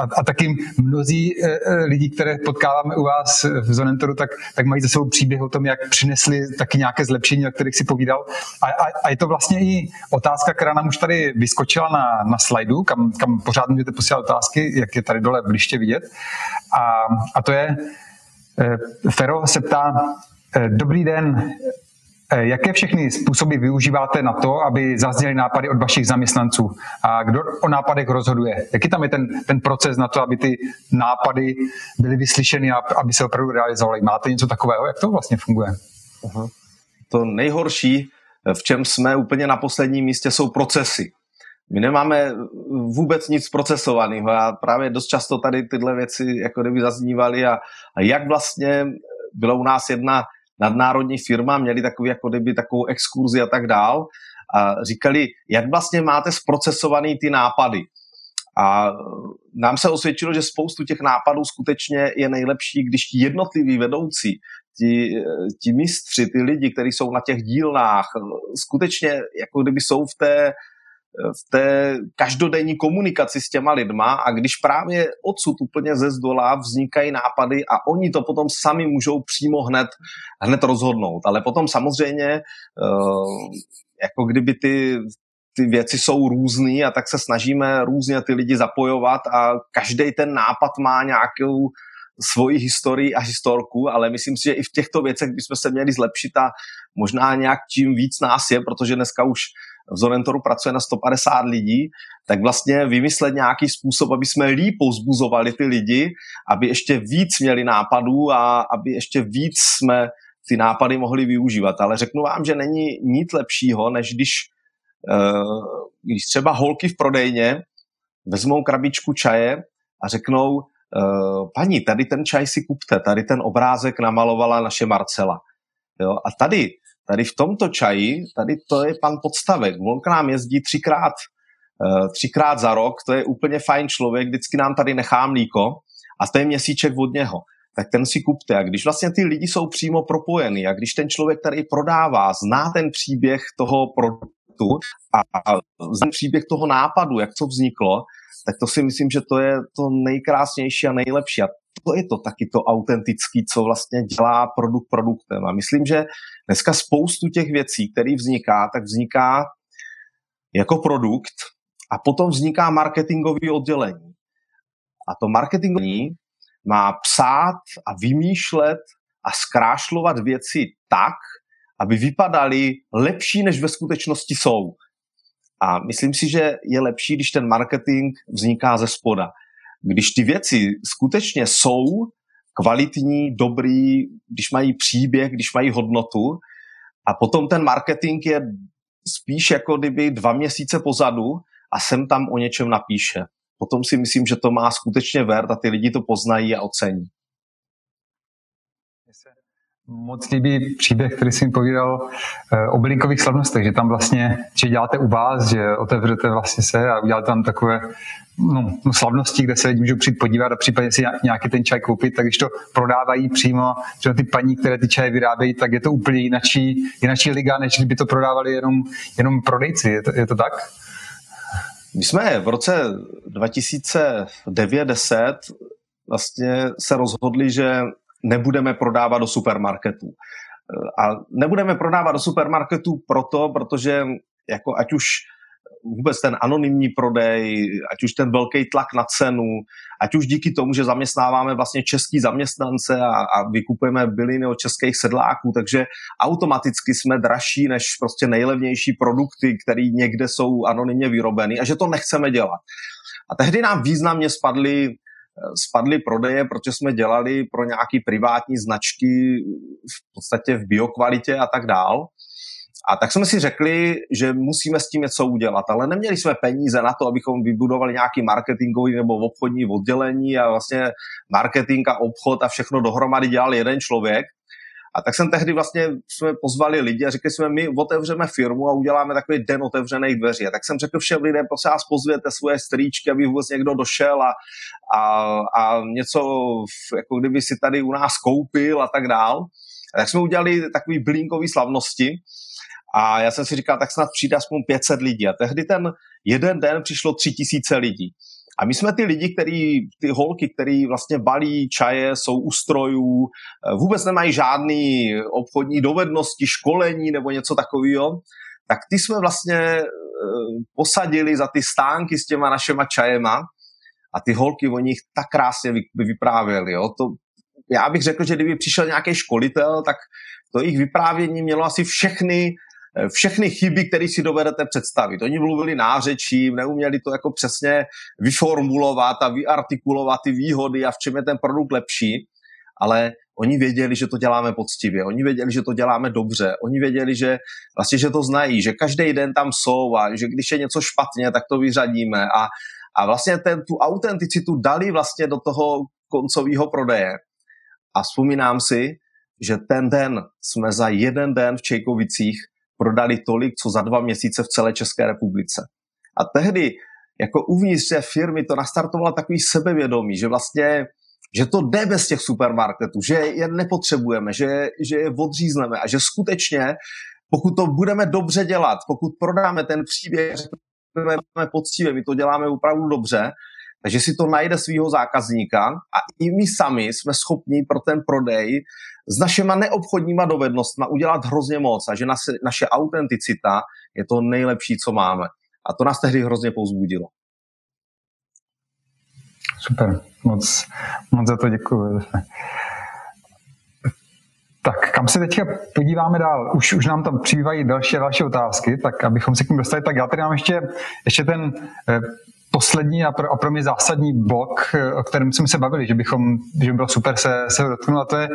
a, a taky mnozí e, e, lidi, které potkáváme u vás v Zonentoru, tak, tak mají za sebou příběh o tom, jak přinesli taky nějaké zlepšení, o kterých si povídal. A, a, a je to vlastně i otázka, která nám už tady vyskočila na, na slajdu, kam, kam pořád můžete posílat otázky, jak je tady dole blížtě vidět. A, a to je, e, Fero se ptá, Dobrý den, Eh, jaké všechny způsoby využíváte na to, aby zazněly nápady od vašich zaměstnanců? A kdo o nápadech rozhoduje? Jaký tam je ten, ten proces na to, aby ty nápady byly vyslyšeny a aby se opravdu realizovaly? Máte něco takového? Jak to vlastně funguje? To nejhorší, v čem jsme úplně na posledním místě, jsou procesy. My nemáme vůbec nic procesovaného a právě dost často tady tyhle věci jako kdyby zaznívaly a, a jak vlastně byla u nás jedna nadnárodní firma, měli takový, jako kdyby takovou exkurzi a tak dál a říkali, jak vlastně máte zprocesovaný ty nápady. A nám se osvědčilo, že spoustu těch nápadů skutečně je nejlepší, když ti jednotliví vedoucí, ti, ti mistři, ty lidi, kteří jsou na těch dílnách, skutečně jako kdyby jsou v té v té každodenní komunikaci s těma lidma a když právě odsud úplně ze zdola vznikají nápady a oni to potom sami můžou přímo hned, hned rozhodnout. Ale potom samozřejmě eh, jako kdyby ty, ty věci jsou různé a tak se snažíme různě ty lidi zapojovat a každý ten nápad má nějakou svoji historii a historku, ale myslím si, že i v těchto věcech bychom se měli zlepšit a možná nějak čím víc nás je, protože dneska už v Zonentoru pracuje na 150 lidí, tak vlastně vymyslet nějaký způsob, aby jsme líp pozbuzovali ty lidi, aby ještě víc měli nápadů a aby ještě víc jsme ty nápady mohli využívat. Ale řeknu vám, že není nic lepšího, než když, eh, když třeba holky v prodejně vezmou krabičku čaje a řeknou, eh, paní, tady ten čaj si kupte, tady ten obrázek namalovala naše Marcela. Jo? A tady Tady v tomto čaji, tady to je pan Podstavek. On k nám jezdí třikrát, uh, třikrát za rok, to je úplně fajn člověk, vždycky nám tady nechá mlíko a to je měsíček od něho. Tak ten si kupte. A když vlastně ty lidi jsou přímo propojeni a když ten člověk, který prodává, zná ten příběh toho produktu a, ten příběh toho nápadu, jak to vzniklo, tak to si myslím, že to je to nejkrásnější a nejlepší. A to je to taky to autentický, co vlastně dělá produkt produktem. A myslím, že dneska spoustu těch věcí, které vzniká, tak vzniká jako produkt a potom vzniká marketingové oddělení. A to marketingové má psát a vymýšlet a zkrášlovat věci tak, aby vypadaly lepší, než ve skutečnosti jsou. A myslím si, že je lepší, když ten marketing vzniká ze spoda když ty věci skutečně jsou kvalitní, dobrý, když mají příběh, když mají hodnotu a potom ten marketing je spíš jako kdyby dva měsíce pozadu a sem tam o něčem napíše. Potom si myslím, že to má skutečně vert a ty lidi to poznají a ocení moc líbí příběh, který jsem povídal eh, o bylinkových slavnostech, že tam vlastně, že děláte u vás, že otevřete vlastně se a uděláte tam takové no, no, slavnosti, kde se lidi můžou přijít podívat a případně si nějaký ten čaj koupit, tak když to prodávají přímo, že ty paní, které ty čaje vyrábějí, tak je to úplně jinačí, jinačí liga, než kdyby to prodávali jenom, jenom prodejci. Je to, je to tak? My jsme v roce 2009-10 vlastně se rozhodli, že nebudeme prodávat do supermarketů. A nebudeme prodávat do supermarketů proto, protože jako ať už vůbec ten anonymní prodej, ať už ten velký tlak na cenu, ať už díky tomu, že zaměstnáváme vlastně český zaměstnance a, a vykupujeme byliny od českých sedláků, takže automaticky jsme dražší než prostě nejlevnější produkty, které někde jsou anonymně vyrobeny a že to nechceme dělat. A tehdy nám významně spadly spadly prodeje, protože jsme dělali pro nějaký privátní značky v podstatě v biokvalitě a tak dál. A tak jsme si řekli, že musíme s tím něco udělat, ale neměli jsme peníze na to, abychom vybudovali nějaký marketingový nebo obchodní oddělení a vlastně marketing a obchod a všechno dohromady dělal jeden člověk. A tak jsem tehdy vlastně jsme pozvali lidi a řekli jsme, my otevřeme firmu a uděláme takový den otevřených dveří. A tak jsem řekl všem lidem, prosím vás pozvěte svoje strýčky, aby vůbec někdo došel a, a, a něco, jako kdyby si tady u nás koupil a tak dál. A tak jsme udělali takový blinkový slavnosti a já jsem si říkal, tak snad přijde aspoň 500 lidí. A tehdy ten jeden den přišlo 3000 lidí. A my jsme ty lidi, který, ty holky, který vlastně balí čaje, jsou u strojů, eh, vůbec nemají žádný obchodní dovednosti, školení nebo něco takového, tak ty jsme vlastně eh, posadili za ty stánky s těma našima čajema a ty holky o nich tak krásně vyprávěly. Já bych řekl, že kdyby přišel nějaký školitel, tak to jejich vyprávění mělo asi všechny všechny chyby, které si dovedete představit. Oni mluvili nářečím, neuměli to jako přesně vyformulovat a vyartikulovat ty výhody a v čem je ten produkt lepší, ale oni věděli, že to děláme poctivě, oni věděli, že to děláme dobře, oni věděli, že vlastně, že to znají, že každý den tam jsou a že když je něco špatně, tak to vyřadíme a, a vlastně ten, tu autenticitu dali vlastně do toho koncového prodeje. A vzpomínám si, že ten den jsme za jeden den v Čejkovicích prodali tolik, co za dva měsíce v celé České republice. A tehdy jako uvnitř té firmy to nastartovalo takový sebevědomí, že vlastně že to jde bez těch supermarketů, že je nepotřebujeme, že, že je odřízneme a že skutečně, pokud to budeme dobře dělat, pokud prodáme ten příběh, řekneme poctivě, my to děláme opravdu dobře, takže si to najde svého zákazníka a i my sami jsme schopni pro ten prodej s našima neobchodníma dovednostmi udělat hrozně moc a že naše, naše autenticita je to nejlepší, co máme. A to nás tehdy hrozně povzbudilo. Super, moc, moc za to děkuji. Tak kam se teďka podíváme dál? Už, už nám tam přibývají další další otázky, tak abychom se k ním dostali, tak já tady mám ještě, ještě ten eh, poslední a pro, a pro mě zásadní blok, o kterém jsme se bavili, že, bychom, že by bylo super se, se dotknout, a to je,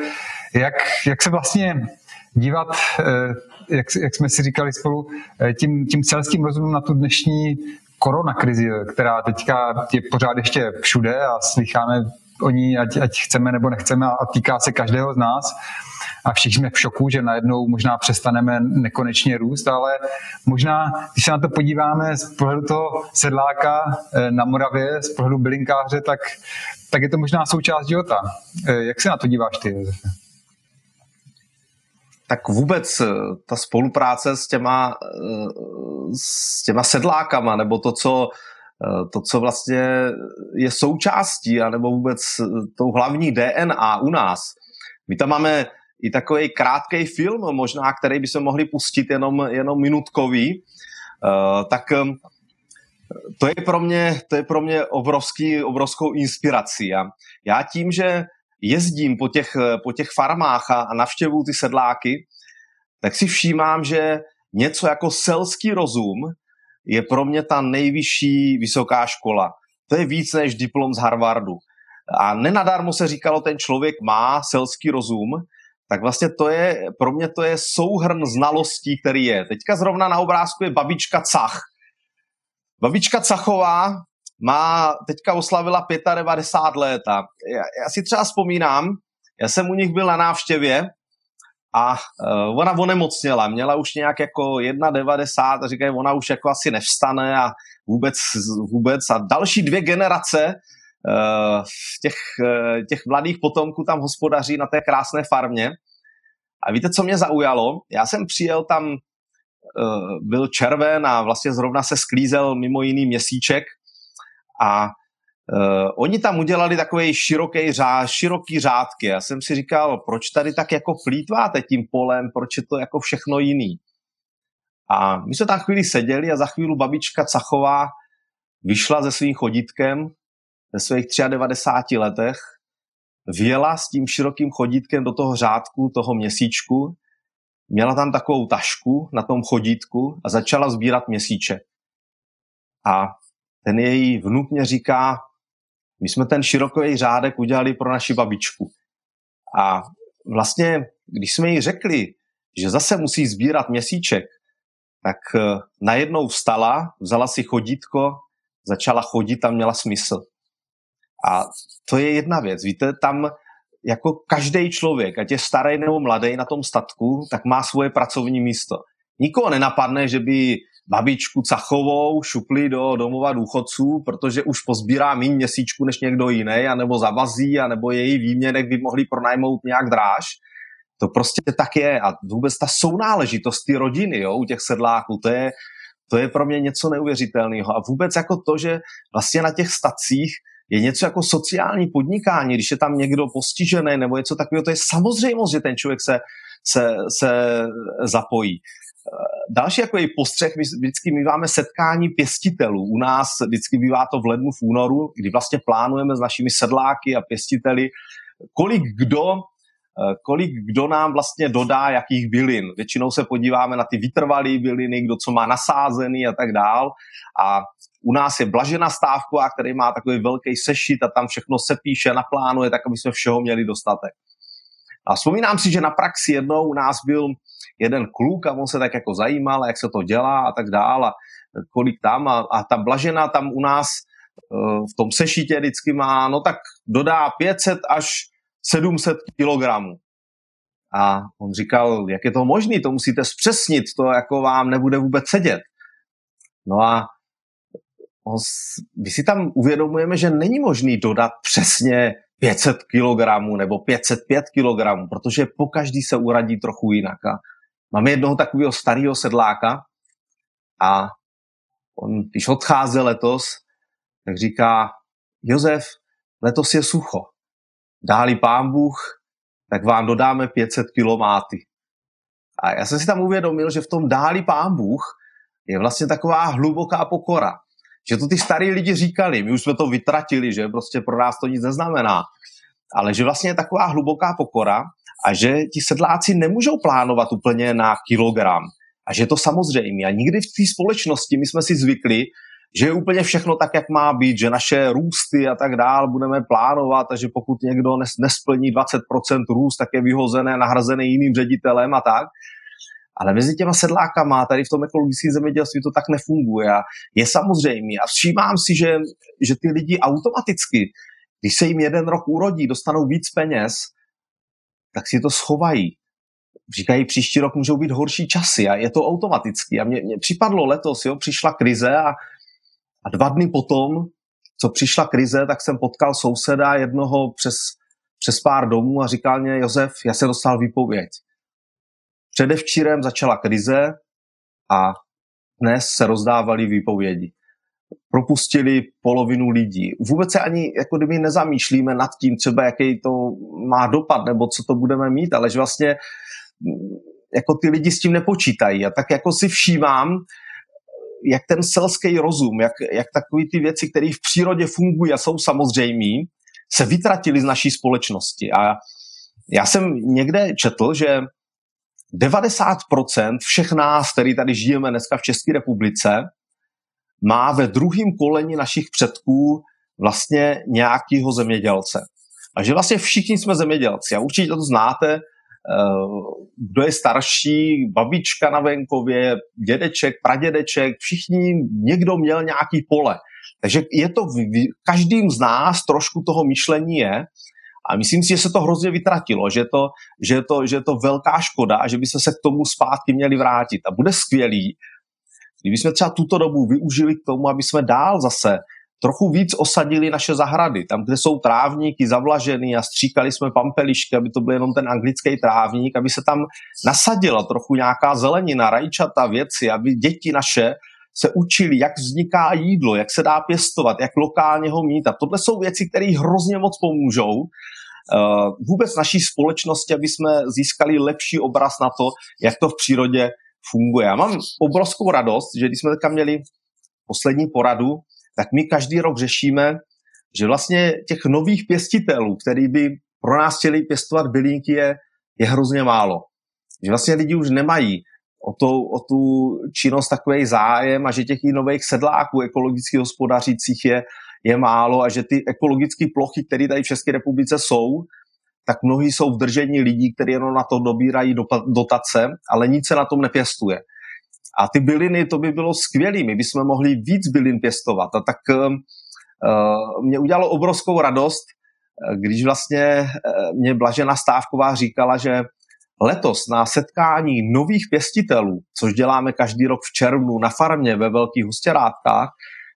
jak, jak se vlastně dívat, eh, jak, jak jsme si říkali spolu, eh, tím, tím celským rozumem na tu dnešní koronakrizi, která teďka je pořád ještě všude a slycháme o ní, ať, ať chceme nebo nechceme a týká se každého z nás a všichni jsme v šoku, že najednou možná přestaneme nekonečně růst, ale možná, když se na to podíváme z pohledu toho sedláka eh, na Moravě, z pohledu bylinkáře, tak, tak je to možná součást života. Eh, jak se na to díváš ty, Josefe? tak vůbec eh, ta spolupráce s těma, s těma sedlákama, nebo to, co, to, co vlastně je součástí, anebo vůbec tou hlavní DNA u nás. My tam máme i takový krátký film, možná, který by se mohli pustit jenom, jenom minutkový, uh, tak um, to je pro mě, to je pro mě obrovský, obrovskou inspirací. A já tím, že jezdím po těch, po těch farmách a, a navštěvuju ty sedláky, tak si všímám, že něco jako selský rozum je pro mě ta nejvyšší vysoká škola. To je víc než diplom z Harvardu. A nenadarmo se říkalo, ten člověk má selský rozum, tak vlastně to je, pro mě to je souhrn znalostí, který je. Teďka zrovna na obrázku je babička Cach. Babička Cachová má, teďka oslavila 95 let a já, já si třeba vzpomínám, já jsem u nich byl na návštěvě a uh, ona onemocněla, měla už nějak jako 1,90 a říkají, ona už jako asi nevstane a vůbec, vůbec a další dvě generace těch, eh, těch mladých potomků tam hospodaří na té krásné farmě. A víte, co mě zaujalo? Já jsem přijel tam, eh, byl červen a vlastně zrovna se sklízel mimo jiný měsíček a oni tam udělali takový široký, široký řádky. Já jsem si říkal, proč tady tak jako plítváte tím polem, proč je to jako všechno jiný. A my jsme tam chvíli seděli a za chvíli babička Cachová vyšla se svým chodítkem ve svých 93 letech vjela s tím širokým chodítkem do toho řádku, toho měsíčku, měla tam takovou tašku na tom chodítku a začala sbírat měsíče. A ten její vnuk mě říká, my jsme ten širokový řádek udělali pro naši babičku. A vlastně, když jsme jí řekli, že zase musí sbírat měsíček, tak eh, najednou vstala, vzala si chodítko, začala chodit a měla smysl. A to je jedna věc. Víte, tam jako každý člověk, ať je starý nebo mladý na tom statku, tak má svoje pracovní místo. Nikoho nenapadne, že by babičku Cachovou šupli do domova důchodců, protože už pozbírá méně měsíčku než někdo jiný, anebo zavazí, anebo její výměnek by mohli pronajmout nějak dráž. To prostě tak je. A vůbec ta sounáležitost ty rodiny jo, u těch sedláků, to je, to je pro mě něco neuvěřitelného. A vůbec jako to, že vlastně na těch stacích je něco jako sociální podnikání, když je tam někdo postižený nebo něco takového, to je samozřejmost, že ten člověk se, se, se zapojí. Další jako je postřeh, my vždycky my máme setkání pěstitelů. U nás vždycky bývá to v lednu, v únoru, kdy vlastně plánujeme s našimi sedláky a pěstiteli, kolik kdo Eh, kolik kdo nám vlastně dodá jakých bylin. Většinou se podíváme na ty vytrvalé byliny, kdo co má nasázený a tak dál. A u nás je Blažena Stávková, který má takový velký sešit a tam všechno se píše, naplánuje, tak aby jsme všeho měli dostatek. A vzpomínám si, že na praxi jednou u nás byl jeden kluk a on se tak jako zajímal, jak se to dělá a tak dál a kolik tam a, a ta Blažena tam u nás eh, v tom sešitě vždycky má, no tak dodá 500 až 700 kilogramů. A on říkal, jak je to možné, to musíte zpřesnit, to jako vám nebude vůbec sedět. No a my si tam uvědomujeme, že není možný dodat přesně 500 kg nebo 505 kg, protože po každý se uradí trochu jinak. A máme jednoho takového starého sedláka a on, když odcházel letos, tak říká, Josef, letos je sucho dáli pán Bůh, tak vám dodáme 500 kilomáty. A já jsem si tam uvědomil, že v tom dáli pán Bůh je vlastně taková hluboká pokora. Že to ty starý lidi říkali, my už jsme to vytratili, že prostě pro nás to nic neznamená. Ale že vlastně je taková hluboká pokora a že ti sedláci nemůžou plánovat úplně na kilogram. A že je to samozřejmě. A nikdy v té společnosti my jsme si zvykli, že je úplně všechno tak, jak má být, že naše růsty a tak dál budeme plánovat a že pokud někdo nesplní 20% růst, tak je vyhozené, nahrazený jiným ředitelem a tak. Ale mezi těma sedlákama tady v tom ekologickém zemědělství to tak nefunguje. A je samozřejmě. A všímám si, že, že ty lidi automaticky, když se jim jeden rok urodí, dostanou víc peněz, tak si to schovají. Říkají, příští rok můžou být horší časy a je to automaticky. A mně, mně připadlo letos, jo, přišla krize a a dva dny potom, co přišla krize, tak jsem potkal souseda jednoho přes, přes pár domů a říkal mě, Josef, já jsem dostal výpověď. Předevčírem začala krize a dnes se rozdávaly výpovědi. Propustili polovinu lidí. Vůbec se ani jako kdyby nezamýšlíme nad tím třeba, jaký to má dopad, nebo co to budeme mít, ale že vlastně jako ty lidi s tím nepočítají. A tak jako si všímám, jak ten selský rozum, jak, jak takové ty věci, které v přírodě fungují a jsou samozřejmé, se vytratily z naší společnosti. A já jsem někde četl, že 90% všech nás, který tady žijeme dneska v České republice, má ve druhém koleni našich předků vlastně nějakýho zemědělce. A že vlastně všichni jsme zemědělci. A určitě to znáte, Eh, kdo je starší, babička na venkově, dědeček, pradědeček, všichni, někdo měl nějaký pole. Takže je to každým z nás trošku toho myšlení je a myslím si, že se to hrozně vytratilo, že, to, že, to, že je to velká škoda a že by se k tomu zpátky měli vrátit. A bude skvělý, kdybychom třeba tuto dobu využili k tomu, aby jsme dál zase trochu víc osadili naše zahrady, tam, kde jsou trávníky zavlažený a stříkali jsme pampelišky, aby to byl jenom ten anglický trávník, aby se tam nasadila trochu nějaká zelenina, rajčata, věci, aby děti naše se učili, jak vzniká jídlo, jak se dá pěstovat, jak lokálně ho mít. A tohle jsou věci, které hrozně moc pomůžou uh, vůbec naší společnosti, aby jsme získali lepší obraz na to, jak to v přírodě funguje. Já mám obrovskou radost, že když jsme teďka měli poslední poradu tak my každý rok řešíme, že vlastně těch nových pěstitelů, který by pro nás chtěli pěstovat bylinky, je, je hrozně málo. Že vlastně lidi už nemají o, to, o tu činnost takový zájem a že těch nových sedláků ekologicky hospodařících je, je málo a že ty ekologické plochy, které tady v České republice jsou, tak mnohý jsou v držení lidí, kteří jenom na to dobírají dotace, ale nic se na tom nepěstuje. A ty byliny, to by bylo skvělé, my bychom mohli víc bylin pěstovat. A tak uh, mě udělalo obrovskou radost, když vlastně mě Blažena Stávková říkala, že letos na setkání nových pěstitelů, což děláme každý rok v červnu na farmě ve Velkých hustěrátkách,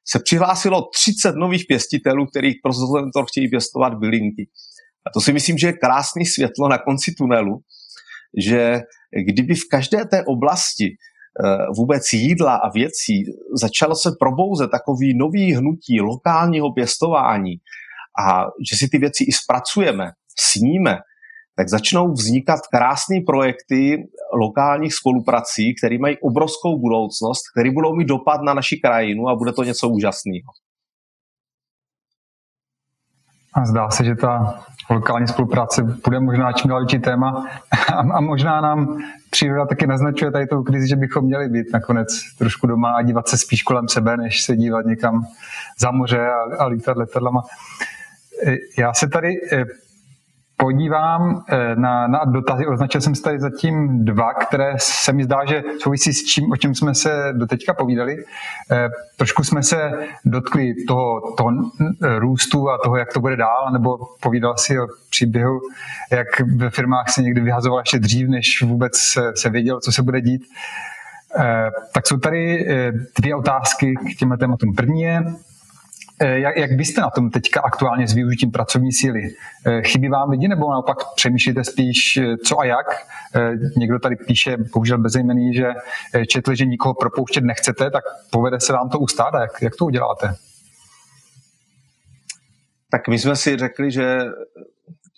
se přihlásilo 30 nových pěstitelů, kterých pro Zolentor chtějí pěstovat bylinky. A to si myslím, že je krásný světlo na konci tunelu, že kdyby v každé té oblasti eh, vůbec jídla a věcí začalo se probouzet takový nový hnutí lokálního pěstování a že si ty věci i zpracujeme, sníme, tak začnou vznikat krásné projekty lokálních spoluprací, které mají obrovskou budoucnost, které budou mít dopad na naši krajinu a bude to něco úžasného. A zdá se, že ta lokální spolupráce bude možná čím dál větší téma a, a možná nám příroda taky naznačuje tady tou krizi, že bychom měli být nakonec trošku doma a dívat se spíš kolem sebe, než se dívat někam za moře a, a lítat letadlama. E, já se tady e, podívám eh, na, na dotazy. Označil jsem si tady zatím dva, které se mi zdá, že souvisí s čím, o čem jsme se doteďka povídali. Eh, trošku jsme se dotkli toho, toho růstu a toho, jak to bude dál, nebo povídal si o příběhu, jak ve firmách se někdy vyhazoval ještě dřív, než vůbec se, se vědělo, co se bude dít. Eh, tak jsou tady dvě otázky k těmhle tématům. První je, Eh, jak, jak byste na tom teďka aktuálně s využitím pracovní síly? Eh, chybí vám lidi nebo naopak přemýšlíte spíš eh, co a jak? Někdo tady píše, bohužel bezejmený, že četli, že nikoho propouštět nechcete, tak povede se vám to ustát jak, jak to uděláte? Tak my jsme si řekli, že,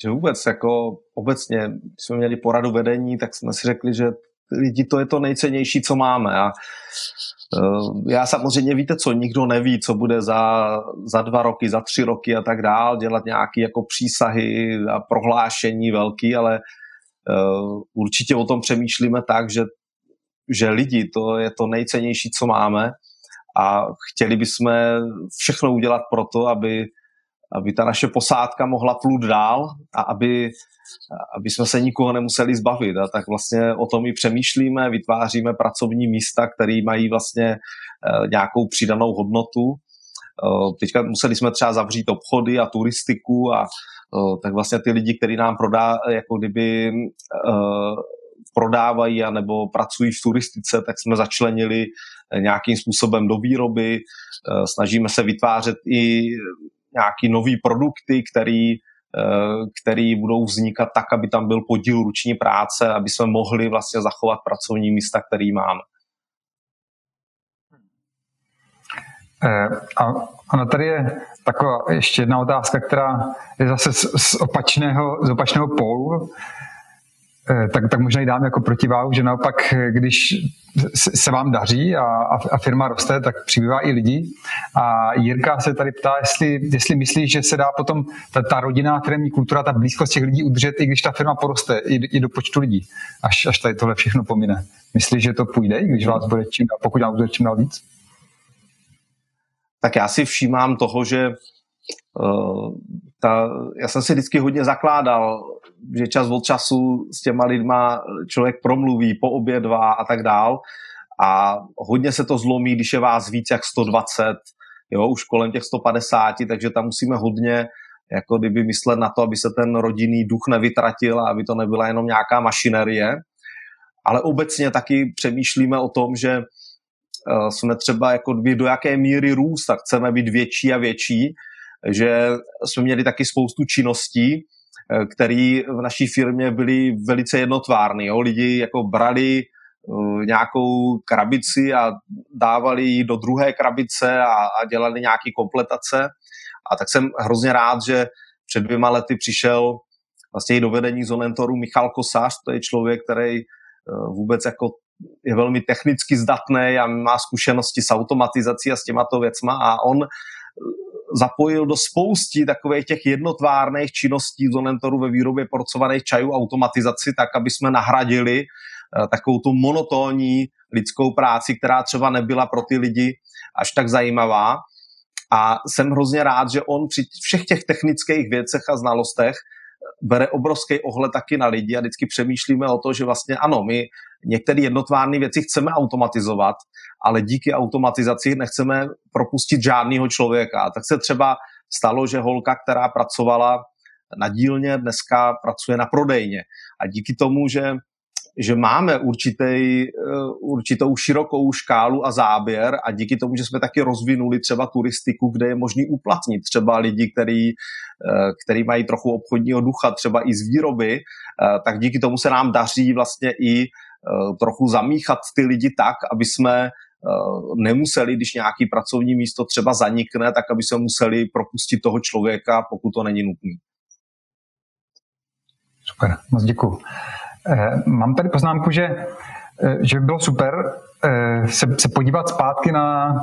že vůbec jako obecně, jsme měli poradu vedení, tak jsme si řekli, že lidi to je to nejcennější, co máme. A Eh, já samozřejmě víte co, nikdo neví, co bude za, za dva roky, za tři roky a tak dál, dělat nějaké jako přísahy a prohlášení velký, ale uh, určitě o tom přemýšlíme tak, že, že lidi, to je to nejcennější, co máme a chtěli bychom všechno udělat pro to, aby, aby ta naše posádka mohla plut dál a aby aby jsme se nikoho nemuseli zbavit. A tak vlastně o tom i přemýšlíme, vytváříme pracovní místa, které mají vlastně eh, nějakou přidanou hodnotu. Eh, teďka museli jsme třeba zavřít obchody a turistiku a eh, tak vlastně ty lidi, kteří nám prodá, jako kdyby prodávají a nebo pracují v turistice, tak jsme začlenili nějakým způsobem do výroby. Snažíme se vytvářet i nějaký nový produkty, který Eh, který budou vznikat tak, aby tam byl podíl ruční práce, aby jsme mohli vlastně zachovat pracovní místa, který máme. Eh, a ano, tady je taková ještě jedna otázka, která je zase z, z opačného, z opačného pólu. Eh, tak, tak možná ji dám jako protiváhu, že naopak, když se vám daří a, a firma roste, tak přibývá i lidí. A Jirka se tady ptá, jestli, jestli myslí, že se dá potom ta, ta rodinná firmní kultura, ta blízkost těch lidí udržet, i když ta firma poroste, i, i do počtu lidí, až, až tady tohle všechno pomine. Myslíš, že to půjde, když vás bude čím pokud vás bude čím dál víc? Tak já si všímám toho, že ta, já jsem si vždycky hodně zakládal že čas od času s těma lidma člověk promluví, poobědvá a tak dál. A hodně se to zlomí, když je vás víc jak 120, jo, už kolem těch 150, takže tam musíme hodně jako kdyby myslet na to, aby se ten rodinný duch nevytratil a aby to nebyla jenom nějaká mašinerie. Ale obecně taky přemýšlíme o tom, že eh, jsme třeba jako do jaké míry růst a chceme být větší a větší, že jsme měli taky spoustu činností, Eh, který v naší firmě byli velice jednotvárný. Jo? Lidi jako brali uh, nějakou krabici a dávali ji do druhé krabice a, a dělali nějaké kompletace. A tak jsem hrozně rád, že před dvěma lety přišel vlastně i do vedení Zonentoru Michal Kosář, to je člověk, který uh, vůbec jako je velmi technicky zdatný a má zkušenosti s automatizací a s těmato věcma a on zapojil do spousty takových těch jednotvárných činností Zonentoru ve výrobě porcovaných čajů automatizaci, tak aby jsme nahradili eh, takovou tu monotónní lidskou práci, která třeba nebyla pro ty lidi až tak zajímavá. A jsem hrozně rád, že on při všech těch technických věcech a znalostech bere obrovský ohled taky na lidi a vždycky přemýšlíme o to, že vlastně ano, my některé jednotvárné věci chceme automatizovat, ale díky automatizaci nechceme propustit žádného člověka. Tak se třeba stalo, že holka, která pracovala na dílně, dneska pracuje na prodejně. A díky tomu, že že máme určitý, eh, určitou širokou škálu a záběr a díky tomu, že jsme taky rozvinuli třeba turistiku, kde je možný uplatnit třeba lidi, který, eh, který mají trochu obchodního ducha, třeba i z výroby, eh, tak díky tomu se nám daří vlastně i trochu zamíchat ty lidi tak, aby jsme nemuseli, když nějaký pracovní místo třeba zanikne, tak aby se museli propustit toho člověka, pokud to není nutné. Super, moc děkuji. Eh, mám tady poznámku, že, eh, že by bylo super eh, se, se podívat zpátky na,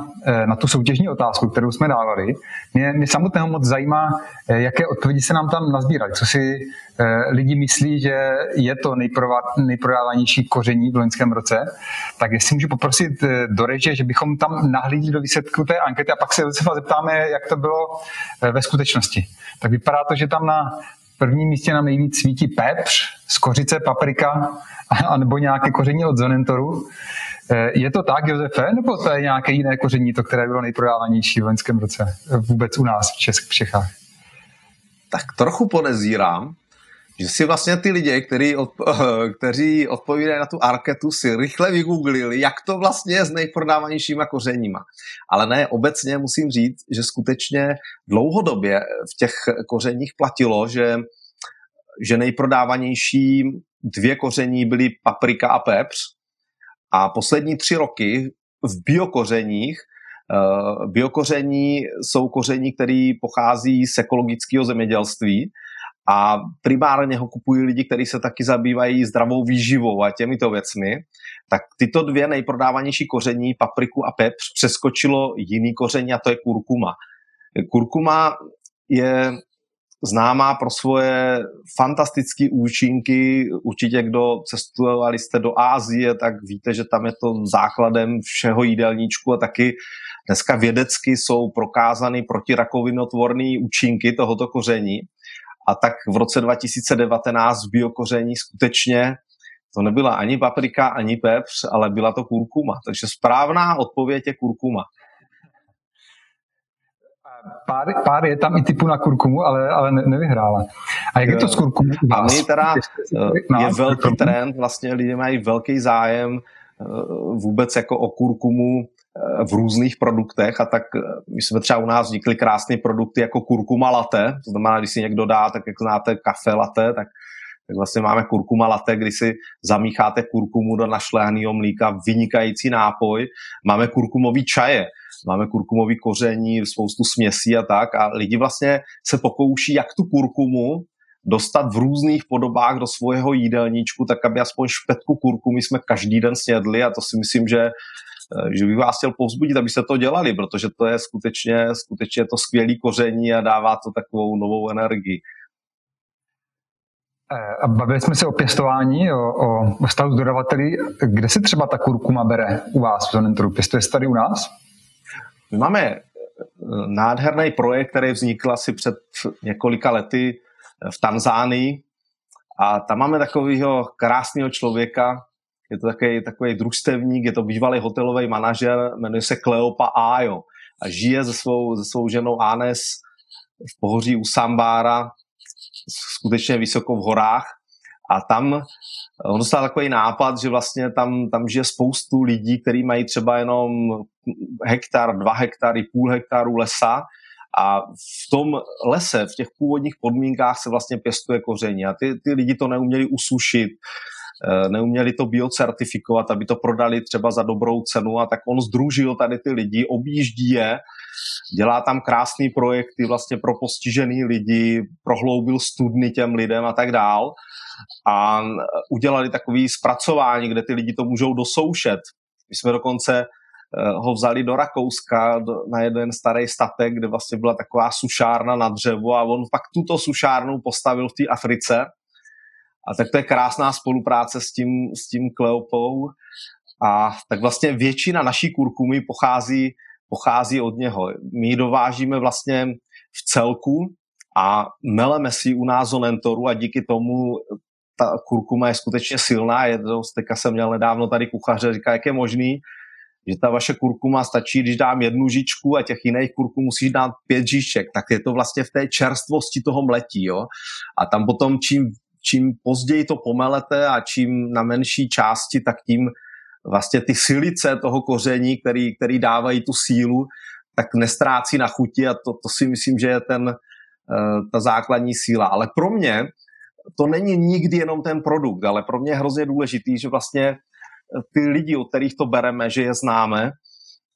na tu soutěžní otázku, kterou jsme dávali. Mě, mě samotného moc zajímá, jaké odpovědi se nám tam nazbíraly, co si lidi myslí, že je to nejprodávanější koření v loňském roce. Tak jestli můžu poprosit do reže, že bychom tam nahlídli do výsledku té ankety a pak se zeptáme, jak to bylo ve skutečnosti. Tak vypadá to, že tam na prvním místě nám nejvíc svítí pepř, skořice, paprika, anebo nějaké koření od Zonentoru. Eh, je to tak, Josefe, nebo to je nějaké jiné koření, to, které bylo nejprodávanější v loňském roce vůbec u nás v, Česk, v Čechách? Tak trochu podezírám, že si vlastně ty lidi, který od, kteří odpovídají na tu arketu, si rychle vygooglili, jak to vlastně je s nejprodávanějšíma kořeníma. Ale ne, obecně musím říct, že skutečně dlouhodobě v těch kořeních platilo, že, že nejprodávanější dvě koření byly paprika a pepř a poslední tři roky v biokořeních eh, Biokoření jsou koření, které pochází z ekologického zemědělství a primárně ho kupují lidi, kteří se taky zabývají zdravou výživou a těmito věcmi, tak tyto dvě nejprodávanější koření, papriku a pepř, přeskočilo jiný koření a to je kurkuma. Kurkuma je známá pro svoje fantastické účinky. Určitě, kdo cestovali jste do Ázie, tak víte, že tam je to základem všeho jídelníčku a taky dneska vědecky jsou prokázány protirakovinotvorné účinky tohoto koření. A tak v roce 2019 v biokoření skutečně to nebyla ani paprika, ani pepř, ale byla to kurkuma. Takže správná odpověď je kurkuma. Pár, pár je tam i typu na kurkumu, ale, ale ne, nevyhrála. A jak je to s kurkumou? A my teda, eh, je velký trend, vlastně lidé mají velký zájem eh, vůbec jako o kurkumu v různých produktech a tak eh, my jsme třeba u nás vznikly krásné produkty jako kurkuma latte, to znamená, když si někdo dá, tak jak znáte kafe latte, tak, tak vlastně máme kurkuma latte, kdy si zamícháte kurkumu do našlehaného mlíka, vynikající nápoj. Máme kurkumový čaje, máme kurkumový koření, spoustu směsí a tak a lidi vlastně se pokouší, jak tu kurkumu dostat v různých podobách do svého jídelníčku, tak aby aspoň špetku kurkumy jsme každý den snědli a to si myslím, že Eh, že bych vás chtěl povzbudit, abyste to dělali, protože to je skutečně, skutečně to skvělý koření a dává to takovou novou energii. Eh, a bavili jsme se o pěstování, o, o vztahu s dodavateli. Kde se třeba ta kurkuma bere u vás v Zonentoru? Pěstuje se tady u nás? My máme eh, nádherný projekt, který vznikl asi před několika lety v Tanzánii. A tam máme takového krásného člověka, je to takový, takový družstevník, je to bývalý hotelový manažer, jmenuje se Kleopa Ajo. A žije se svou, se svou ženou Anes v pohoří u Sambára, skutečně vysoko v horách. A tam on dostal takový nápad, že vlastně tam, tam žije spoustu lidí, kteří mají třeba jenom hektar, dva hektary, půl hektaru lesa a v tom lese, v těch původních podmínkách se vlastně pěstuje koření a ty, ty lidi to neuměli usušit, Eh, neuměli to biocertifikovat, aby to prodali třeba za dobrou cenu a tak on združil tady ty lidi, objíždí je, dělá tam krásný projekty vlastně pro postižený lidi, prohloubil studny těm lidem a tak dál a udělali takový zpracování, kde ty lidi to můžou dosoušet. My jsme dokonce eh, ho vzali do Rakouska na jeden starý statek, kde vlastně byla taková sušárna na dřevo a on pak tuto sušárnu postavil v té Africe a tak to je krásná spolupráce s tím, s tím Kleopou. A tak vlastně většina naší kurkumy pochází, pochází od něho. My ji dovážíme vlastně v celku a meleme si u nás zonentoru a díky tomu ta kurkuma je skutečně silná. Je to, teďka jsem měl nedávno tady kuchaře, říká, jak je možný, že ta vaše kurkuma stačí, když dám jednu žičku a těch jiných kurkum musíš dát pět žiček, tak je to vlastně v té čerstvosti toho mletí. Jo? A tam potom čím, čím později to pomelete a čím na menší části, tak tím vlastně ty silice toho koření, který, který dávají tu sílu, tak nestrácí na chuti a to, to si myslím, že je ten, eh, ta základní síla. Ale pro mě to není nikdy jenom ten produkt, ale pro mě je hrozně důležitý, že vlastně ty lidi, od kterých to bereme, že je známe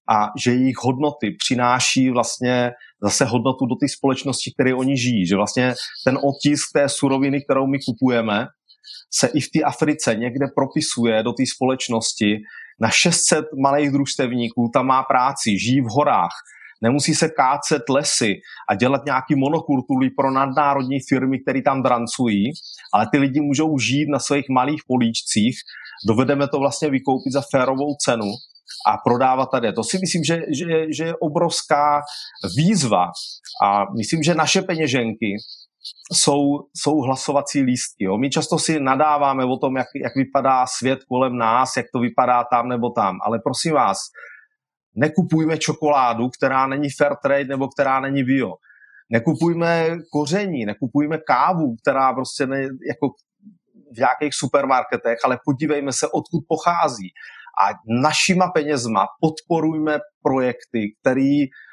a že jejich hodnoty přináší vlastně zase hodnotu do té společnosti, které oni žijí. Že vlastně ten otisk té suroviny, kterou my kupujeme, se i v té Africe někde propisuje do té společnosti na 600 malých družstevníků, tam má práci, žijí v horách, nemusí se kácet lesy a dělat nějaký monokultury pro nadnárodní firmy, které tam drancují, ale ty lidi můžou žít na svých malých políčcích, dovedeme to vlastně vykoupit za férovou cenu a prodávat tady. To si myslím, že, že, že je obrovská výzva a myslím, že naše peněženky jsou, jsou hlasovací lístky. Jo. My často si nadáváme o tom, jak, jak vypadá svět kolem nás, jak to vypadá tam nebo tam, ale prosím vás, nekupujme čokoládu, která není fair trade nebo která není bio. Nekupujme koření, nekupujme kávu, která prostě ne, jako v nějakých supermarketech, ale podívejme se, odkud pochází. A našima penězma podporujme projekty, který Eh,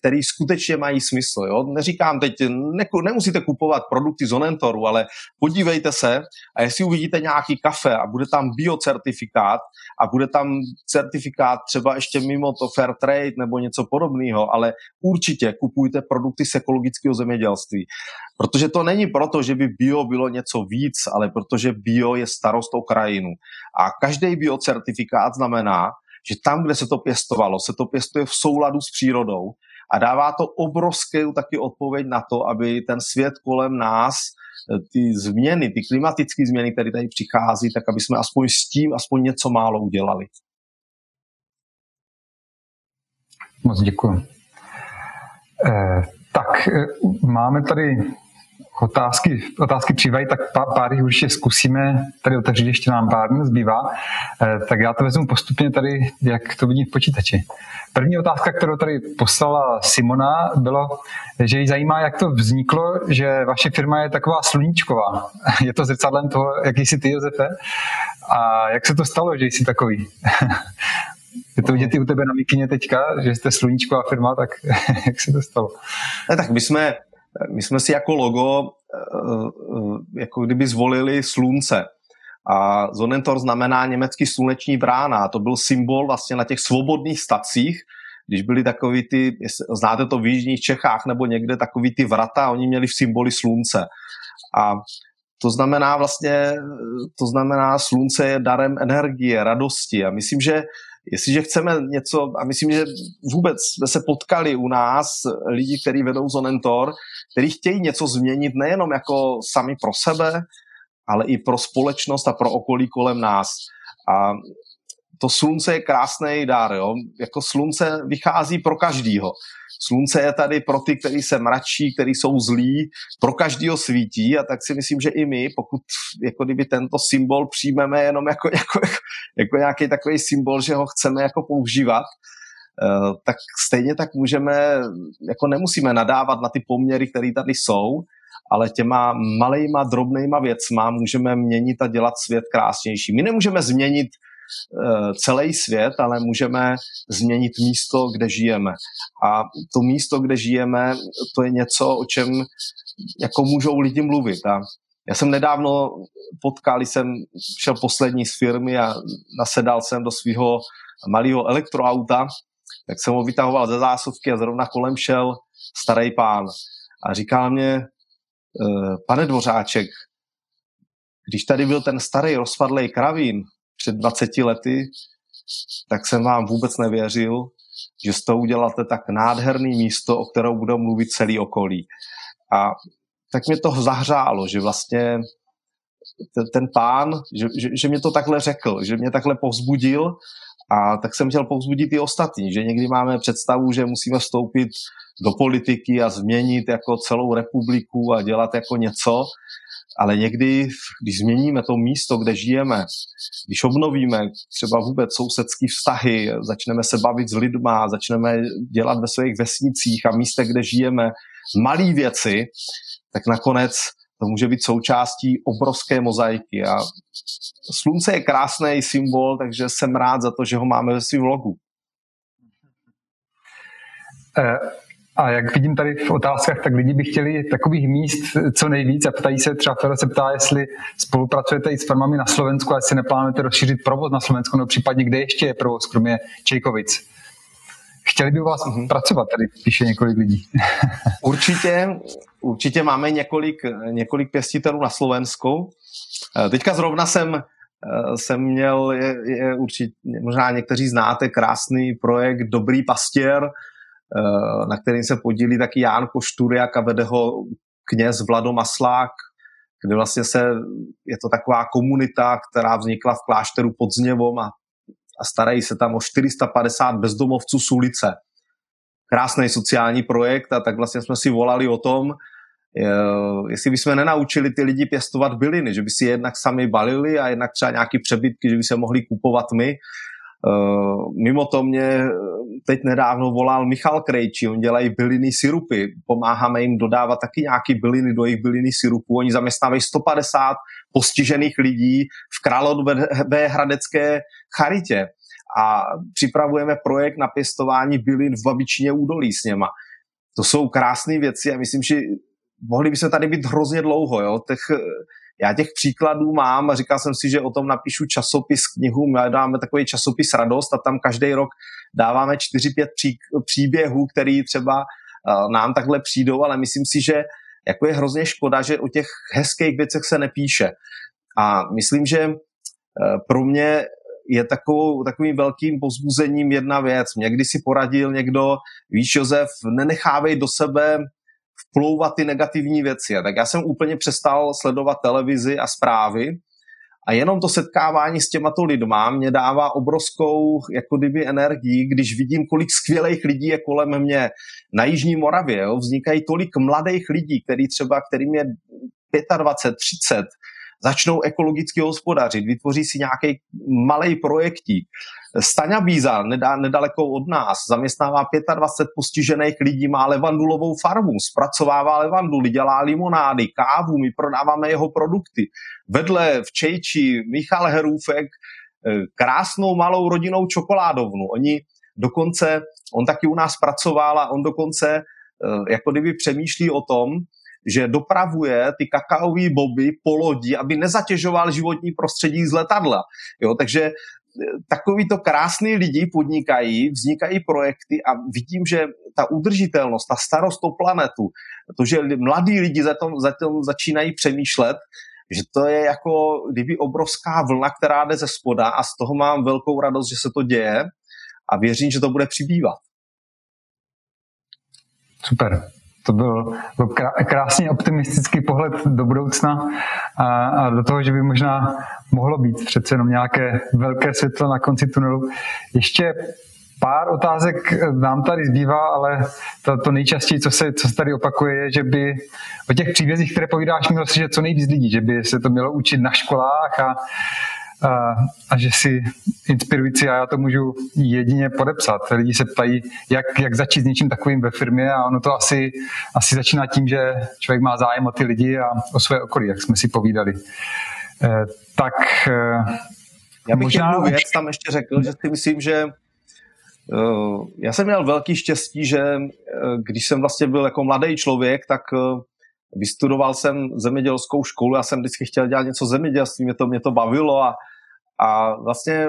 který skutečně mají smysl. Jo? Neříkám teď, ne, nemusíte kupovat produkty z Onentoru, ale podívejte se a jestli uvidíte nějaký kafe a bude tam biocertifikát a bude tam certifikát třeba ještě mimo to fair trade nebo něco podobného, ale určitě kupujte produkty z ekologického zemědělství. Protože to není proto, že by bio bylo něco víc, ale protože bio je starost o krajinu. A každý biocertifikát znamená, že tam, kde se to pěstovalo, se to pěstuje v souladu s přírodou a dává to obrovskou taky odpověď na to, aby ten svět kolem nás, eh, ty změny, ty klimatické změny, které tady přichází, tak aby jsme aspoň s tím aspoň něco málo udělali. Moc děkuji. Eh, tak eh, máme tady otázky, otázky přivají, tak pár, pár jich určitě zkusíme tady otevřít, ještě nám pár dní zbývá. Eh, tak já to vezmu postupně tady, jak to vidím v počítači. První otázka, kterou tady poslala Simona, bylo, že jí zajímá, jak to vzniklo, že vaše firma je taková sluníčková. Je to zrcadlem toho, jaký jsi ty, Josefe? A jak se to stalo, že jsi takový? Je to vidět i u tebe na mikině teďka, že jste sluníčková firma, tak jak se to stalo? Ne, tak my jsme my jsme si jako logo eh, eh, jako kdyby zvolili slunce. A Zonentor znamená německý sluneční brána. To byl symbol vlastně na těch svobodných stacích, když byly takový ty, znáte to v Jižních Čechách nebo někde takový ty vrata, oni měli v symboli slunce. A to znamená vlastně, to znamená, slunce je darem energie, radosti. A myslím, že jestliže chceme něco, a myslím, že vůbec jsme se potkali u nás lidi, kteří vedou Zonentor, kteří chtějí něco změnit nejenom jako sami pro sebe, ale i pro společnost a pro okolí kolem nás. A to slunce je krásný dár, jo? Jako slunce vychází pro každýho. Slunce je tady pro ty, kteří se mračí, kteří jsou zlí, pro každýho svítí a tak si myslím, že i my, pokud jako kdyby tento symbol přijmeme jenom jako, jako, jako, jako nějaký takový symbol, že ho chceme jako používat, tak stejně tak můžeme, jako nemusíme nadávat na ty poměry, které tady jsou, ale těma malejma, drobnejma věcma můžeme měnit a dělat svět krásnější. My nemůžeme změnit Eh, celý svět, ale můžeme změnit místo, kde žijeme. A to místo, kde žijeme, to je něco, o čem jako můžou lidi mluvit. A já jsem nedávno potkal, jsem šel poslední z firmy a nasedal jsem do svého malého elektroauta, tak jsem ho vytahoval ze zásuvky a zrovna kolem šel starý pán a říkal mě, eh, pane Dvořáček, když tady byl ten starý rozpadlý kravín, před 20 lety, tak jsem vám vůbec nevěřil, že z toho uděláte tak nádherný místo, o kterou budou mluvit celý okolí. A tak mě to zahřálo, že vlastně ten, ten pán, že, že, že mě to takhle řekl, že mě takhle povzbudil a tak jsem chtěl povzbudit i ostatní, že někdy máme představu, že musíme vstoupit do politiky a změnit jako celou republiku a dělat jako něco, ale někdy, když změníme to místo, kde žijeme, když obnovíme třeba vůbec sousedský vztahy, začneme se bavit s lidma, začneme dělat ve svých vesnicích a místech, kde žijeme, malé věci, tak nakonec to může být součástí obrovské mozaiky. A slunce je krásný symbol, takže jsem rád za to, že ho máme ve svém vlogu. Eh, a jak vidím tady v otázkách, tak lidi by chtěli takových míst co nejvíc a ptají se, třeba Fero se ptá, jestli spolupracujete i s firmami na Slovensku a jestli neplánujete rozšířit provoz na Slovensku, nebo případně kde ještě je provoz, kromě Čejkovic. Chtěli by u vás mm-hmm. pracovat, tady píše několik lidí. určitě, určitě máme několik, několik pěstitelů na Slovensku. Eh, teďka zrovna jsem, eh, jsem měl, je, je určitě, možná někteří znáte, krásný projekt Dobrý pastěr, eh, na kterým se podílí taky Ján Košturiak a vede ho kněz Vlado Maslák, kde vlastně se, je to taková komunita, která vznikla v klášteru pod Zněvom a a starají se tam o 450 bezdomovců z ulice. Krásný sociální projekt a tak vlastně jsme si volali o tom, jestli bychom nenaučili ty lidi pěstovat byliny, že by si jednak sami balili a jednak třeba nějaký přebytky, že by se mohli kupovat my. Mimo to mě teď nedávno volal Michal Krejčí, on dělají byliny syrupy, pomáháme jim dodávat taky nějaký byliny do jejich byliny syrupů, oni zaměstnávají 150 postižených lidí v Královéhradecké charitě a připravujeme projekt na pěstování bylin v Babičině údolí s něma. To jsou krásné věci a myslím, že mohli by se tady být hrozně dlouho. Jo? Těch, já těch příkladů mám a říkal jsem si, že o tom napíšu časopis, knihu, my dáme takový časopis Radost a tam každý rok dáváme 4-5 pří, příběhů, který třeba uh, nám takhle přijdou, ale myslím si, že jako je hrozně škoda, že o těch hezkých věcech se nepíše. A myslím, že uh, pro mě je takovou, takovým velkým pozbuzením jedna věc. Mě když si poradil někdo, víš Josef, nenechávej do sebe vplouvat ty negativní věci. A tak já jsem úplně přestal sledovat televizi a zprávy a jenom to setkávání s těmato lidma mě dává obrovskou jako kdyby energii, když vidím, kolik skvělých lidí je kolem mě. Na Jižní Moravě jo, vznikají tolik mladých lidí, který třeba, kterým je 25, 30, začnou ekologicky hospodařit, vytvoří si nějaký malý projektík. Staňa Bíza, nedaleko od nás, zaměstnává 25 postižených lidí, má levandulovou farmu, zpracovává levanduly, dělá limonády, kávu, my prodáváme jeho produkty. Vedle v Čejči Michal Herůfek eh, krásnou malou rodinou čokoládovnu. Oni dokonce, on taky u nás pracoval a on dokonce eh, jako kdyby přemýšlí o tom, že dopravuje ty kakaové boby po lodi, aby nezatěžoval životní prostředí z letadla. Jo, takže e, takovýto krásný lidi podnikají, vznikají projekty a vidím, že ta udržitelnost, ta starost o planetu, to, že mladí lidi za tom, za tom začínají přemýšlet, že to je jako kdyby obrovská vlna, která jde ze spoda a z toho mám velkou radost, že se to děje a věřím, že to bude přibývat. Super to byl, byl krásně optimistický pohled do budoucna a, a do toho, že by možná mohlo být přece jenom nějaké velké světlo na konci tunelu. Ještě pár otázek nám tady zbývá, ale to, to nejčastěji, co se, co se tady opakuje, je, že by o těch příbězích, které povídáš, mělo že co nejvíc lidí, že by se to mělo učit na školách a a, a že si inspirující a já to můžu jedině podepsat. Lidi se ptají, jak, jak začít s něčím takovým ve firmě a ono to asi, asi začíná tím, že člověk má zájem o ty lidi a o své okolí, jak jsme si povídali. E, tak e, já bych možná... jednu věc tam ještě řekl, že si myslím, že uh, já jsem měl velký štěstí, že uh, když jsem vlastně byl jako mladý člověk, tak uh, vystudoval jsem zemědělskou školu, já jsem vždycky chtěl dělat něco zemědělství, mě to, mě to bavilo a, a vlastně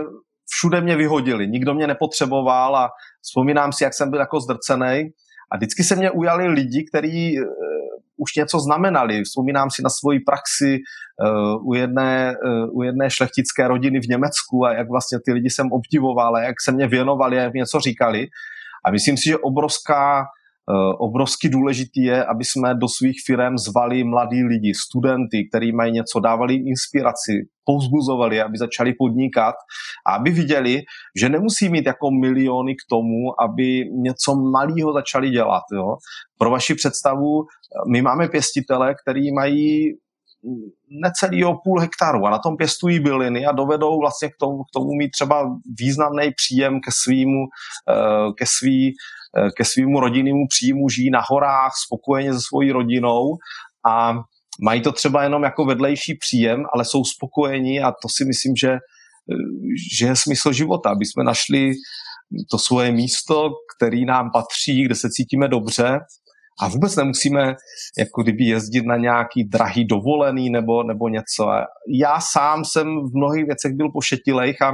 všude mě vyhodili, nikdo mě nepotřeboval a vzpomínám si, jak jsem byl jako zdrcený a vždycky se mě ujali lidi, kteří uh, už něco znamenali. Vzpomínám si na svoji praxi uh, u, jedné, uh, u jedné šlechtické rodiny v Německu a jak vlastně ty lidi jsem obdivoval a jak se mě věnovali a jak něco říkali. A myslím si, že obrovská obrovsky důležitý je, aby jsme do svých firm zvali mladí lidi, studenty, kteří mají něco, dávali jim inspiraci, povzbuzovali, aby začali podnikat a aby viděli, že nemusí mít jako miliony k tomu, aby něco malého začali dělat. Jo. Pro vaši představu, my máme pěstitele, který mají necelýho půl hektaru a na tom pěstují byliny a dovedou vlastně k tomu, k tomu mít třeba významný příjem ke svýmu, eh, ke svý, eh, ke svýmu rodinnému příjmu, žijí na horách spokojeně se svojí rodinou a mají to třeba jenom jako vedlejší příjem, ale jsou spokojení a to si myslím, že, eh, že je smysl života, aby jsme našli to svoje místo, který nám patří, kde se cítíme dobře a vůbec nemusíme jako kdyby jezdit na nějaký drahý dovolený nebo, nebo něco. Já sám jsem v mnohých věcech byl pošetilejch a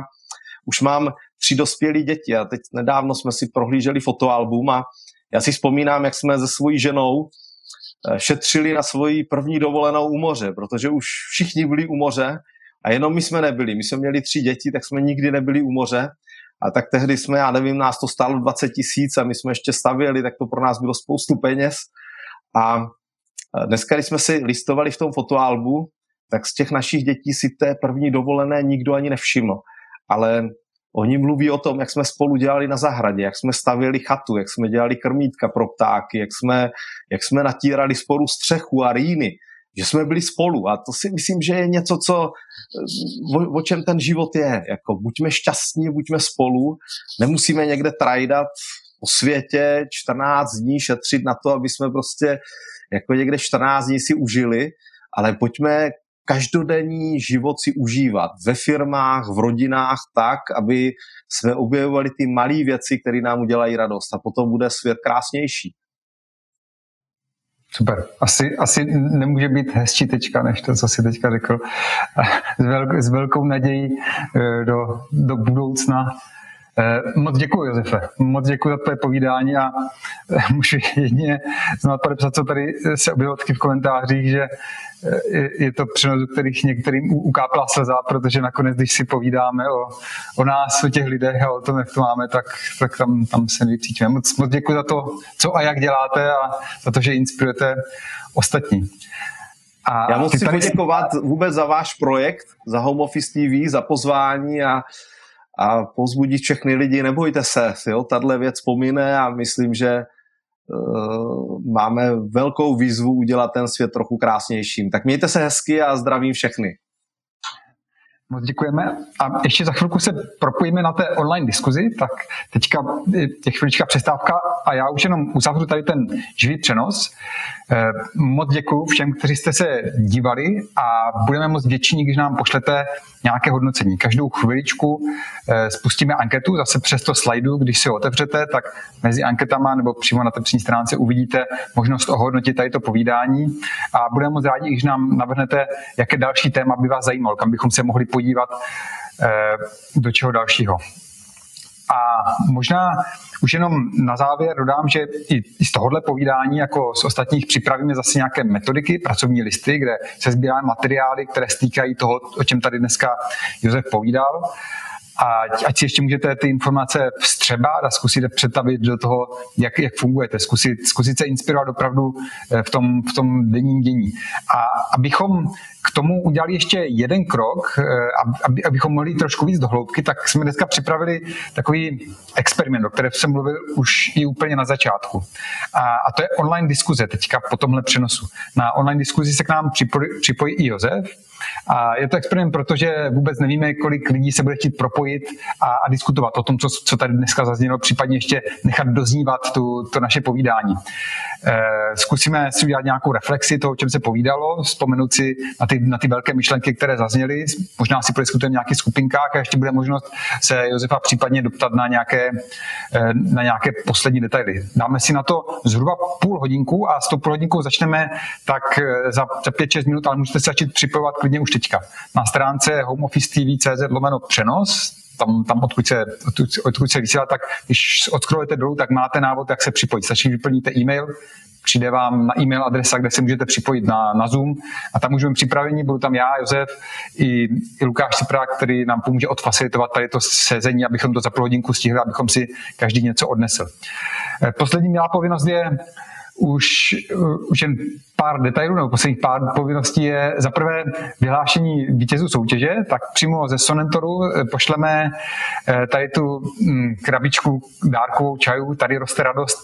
už mám tři dospělé děti a teď nedávno jsme si prohlíželi fotoalbum a já si vzpomínám, jak jsme se svojí ženou eh, šetřili na svoji první dovolenou u moře, protože už všichni byli u moře a jenom my jsme nebyli. My jsme měli tři děti, tak jsme nikdy nebyli u moře a tak tehdy jsme, já nevím, nás to stálo 20 tisíc a my jsme ještě stavěli, tak to pro nás bylo spoustu peněz. A dneska, když jsme si listovali v tom fotoalbu, tak z těch našich dětí si té první dovolené nikdo ani nevšiml. Ale oni mluví o tom, jak jsme spolu dělali na zahradě, jak jsme stavěli chatu, jak jsme dělali krmítka pro ptáky, jak jsme, jak jsme natírali spolu střechu a rýny, že jsme byli spolu a to si myslím, že je něco, co, o, o čem ten život je. Jako buďme šťastní, buďme spolu, nemusíme někde trajdat po světě 14 dní šetřit na to, aby jsme prostě jako někde 14 dní si užili, ale pojďme každodenní život si užívat ve firmách, v rodinách tak, aby jsme objevovali ty malé věci, které nám udělají radost a potom bude svět krásnější. Super. Asi, asi nemůže být hezčí tečka, než to, co jsi teďka řekl. S, velk, s velkou nadějí eh, do, do budoucna moc děkuji, Josefe. Moc děkuji za tvoje povídání a eh, můžu jedině znamenat podepsat, co tady se objevilo v komentářích, že eh, je to přenos, kterých některým ukápla slza, protože nakonec, když si povídáme o, o nás, o těch lidech a o tom, jak to máme, tak, tak tam, tam se nejcítíme. Moc, moc děkuji za to, co a jak děláte a za to, že inspirujete ostatní. A Já musím tady... poděkovat vůbec za váš projekt, za Home Office TV, za pozvání a a pozbudit všechny lidi, nebojte se, jo, tahle věc pomine a myslím, že uh, máme velkou výzvu udělat ten svět trochu krásnějším. Tak mějte se hezky a zdravím všechny. Moc děkujeme. A ještě za chvilku se propojíme na té online diskuzi, tak teďka je chvilička přestávka a já už jenom uzavřu tady ten živý přenos. Eh, moc děkuji všem, kteří jste se dívali a budeme moc vděční, když nám pošlete nějaké hodnocení. Každou chviličku eh, spustíme anketu, zase přes to slajdu, když si ho otevřete, tak mezi anketama nebo přímo na té stránce uvidíte možnost ohodnotit tady to povídání a budeme moc rádi, když nám navrhnete, jaké další téma by vás zajímalo, kam bychom se mohli podívat eh, do čeho dalšího. A možná už jenom na závěr dodám, že i z tohohle povídání, jako z ostatních, připravíme zase nějaké metodiky, pracovní listy, kde se sbíráme materiály, které stýkají toho, o čem tady dneska Josef povídal. A ať si ještě můžete ty informace vstřebat a zkusit přetavit do toho, jak, jak fungujete, zkusit, zkusit se inspirovat opravdu eh, v tom, v tom denním dění. A abychom k tomu udělali ještě jeden krok, eh, aby, abychom mohli trošku víc do hloubky, tak jsme dneska připravili takový experiment, o kterém jsem mluvil už i úplně na začátku. A, a to je online diskuze teďka po tomhle přenosu. Na online diskuzi se k nám připojí, připojí i Josef, a je to experiment, protože vůbec nevíme, kolik lidí se bude chtít propojit a, a diskutovat o tom, co, co tady dneska zaznělo, případně ještě nechat doznívat tu, to naše povídání. E, zkusíme si udělat nějakou reflexi toho, o čem se povídalo, vzpomenout si na ty, na ty velké myšlenky, které zazněly. Možná si prodiskutujeme v nějakých skupinkách a ještě bude možnost se Josefa případně doptat na nějaké, e, na nějaké poslední detaily. Dáme si na to zhruba půl hodinku a s tou půl hodinkou začneme tak e, za, za 5-6 minut, ale můžete se začít připojovat klidně už teďka. Na stránce homeoffice.tv.cz lomeno přenos, tam, tam odkud, se, odkud, se vysílá, tak když odskrolujete dolů, tak máte návod, jak se připojit. Stačí vyplníte e-mail, přijde vám na e-mail adresa, kde se můžete připojit na, na Zoom a tam můžeme připraveni, budu tam já, Josef i, i Lukáš Cipra, který nám pomůže odfacilitovat tady to sezení, abychom to za půl hodinku stihli, abychom si každý něco odnesl. Eh, poslední milá povinnost je už, už jen pár detailů nebo posledních pár povinností je za prvé vyhlášení vítězů soutěže, tak přímo ze Sonentoru pošleme tady tu mm, krabičku dárkovou čajů, tady roste radost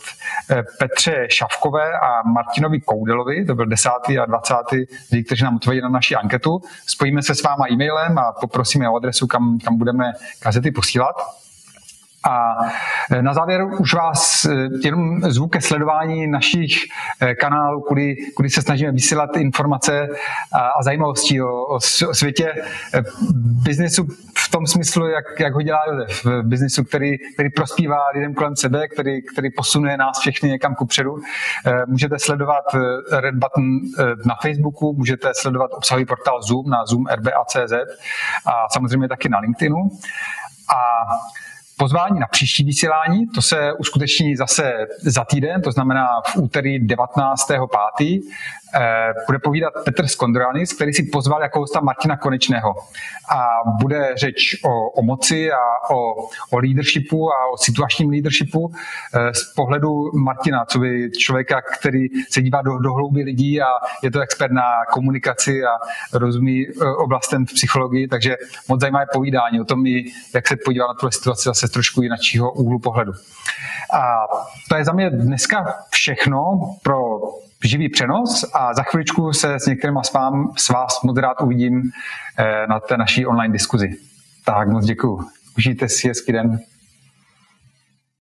Petře Šavkové a Martinovi Koudelovi, to byl 10. a 20. lidi, kteří nám odpověděli na naši anketu. Spojíme se s váma e-mailem a poprosíme o adresu, kam, kam budeme kazety posílat. A e, na závěr už vás e, jenom zvuk ke sledování našich e, kanálů, kudy, kudy se snažíme vysílat informace a, a zajímavosti o, o světě biznesu v tom smyslu, jak, jak ho dělá Josef. V biznesu, který, který prospívá lidem kolem sebe, který, který posunuje nás všechny někam kupředu. Můžete sledovat Red Button na Facebooku, můžete sledovat obsahový portál Zoom na zoom.rba.cz a samozřejmě taky na LinkedInu. A Pozvání na příští vysílání, to se uskuteční zase za týden, to znamená v úterý 19.5. Eh, bude povídat Petr Skondronis, který si pozval jako hosta Martina Konečného. A bude řeč o, o moci a o, o leadershipu a o situačním leadershipu eh, z pohledu Martina, co by člověka, který se dívá do, do hlouby lidí a je to expert na komunikaci a rozumí eh, oblastem v psychologii, takže moc zajímavé povídání o tom, jak se podívat na tuhle situaci zase trošku jiného úhlu pohledu. A to je za mě dneska všechno pro živý přenos a za chviličku se s některýma s, vám, s vás moc rád uvidím eh, na té naší online diskuzi. Tak moc děkuji. Užijte si hezký den.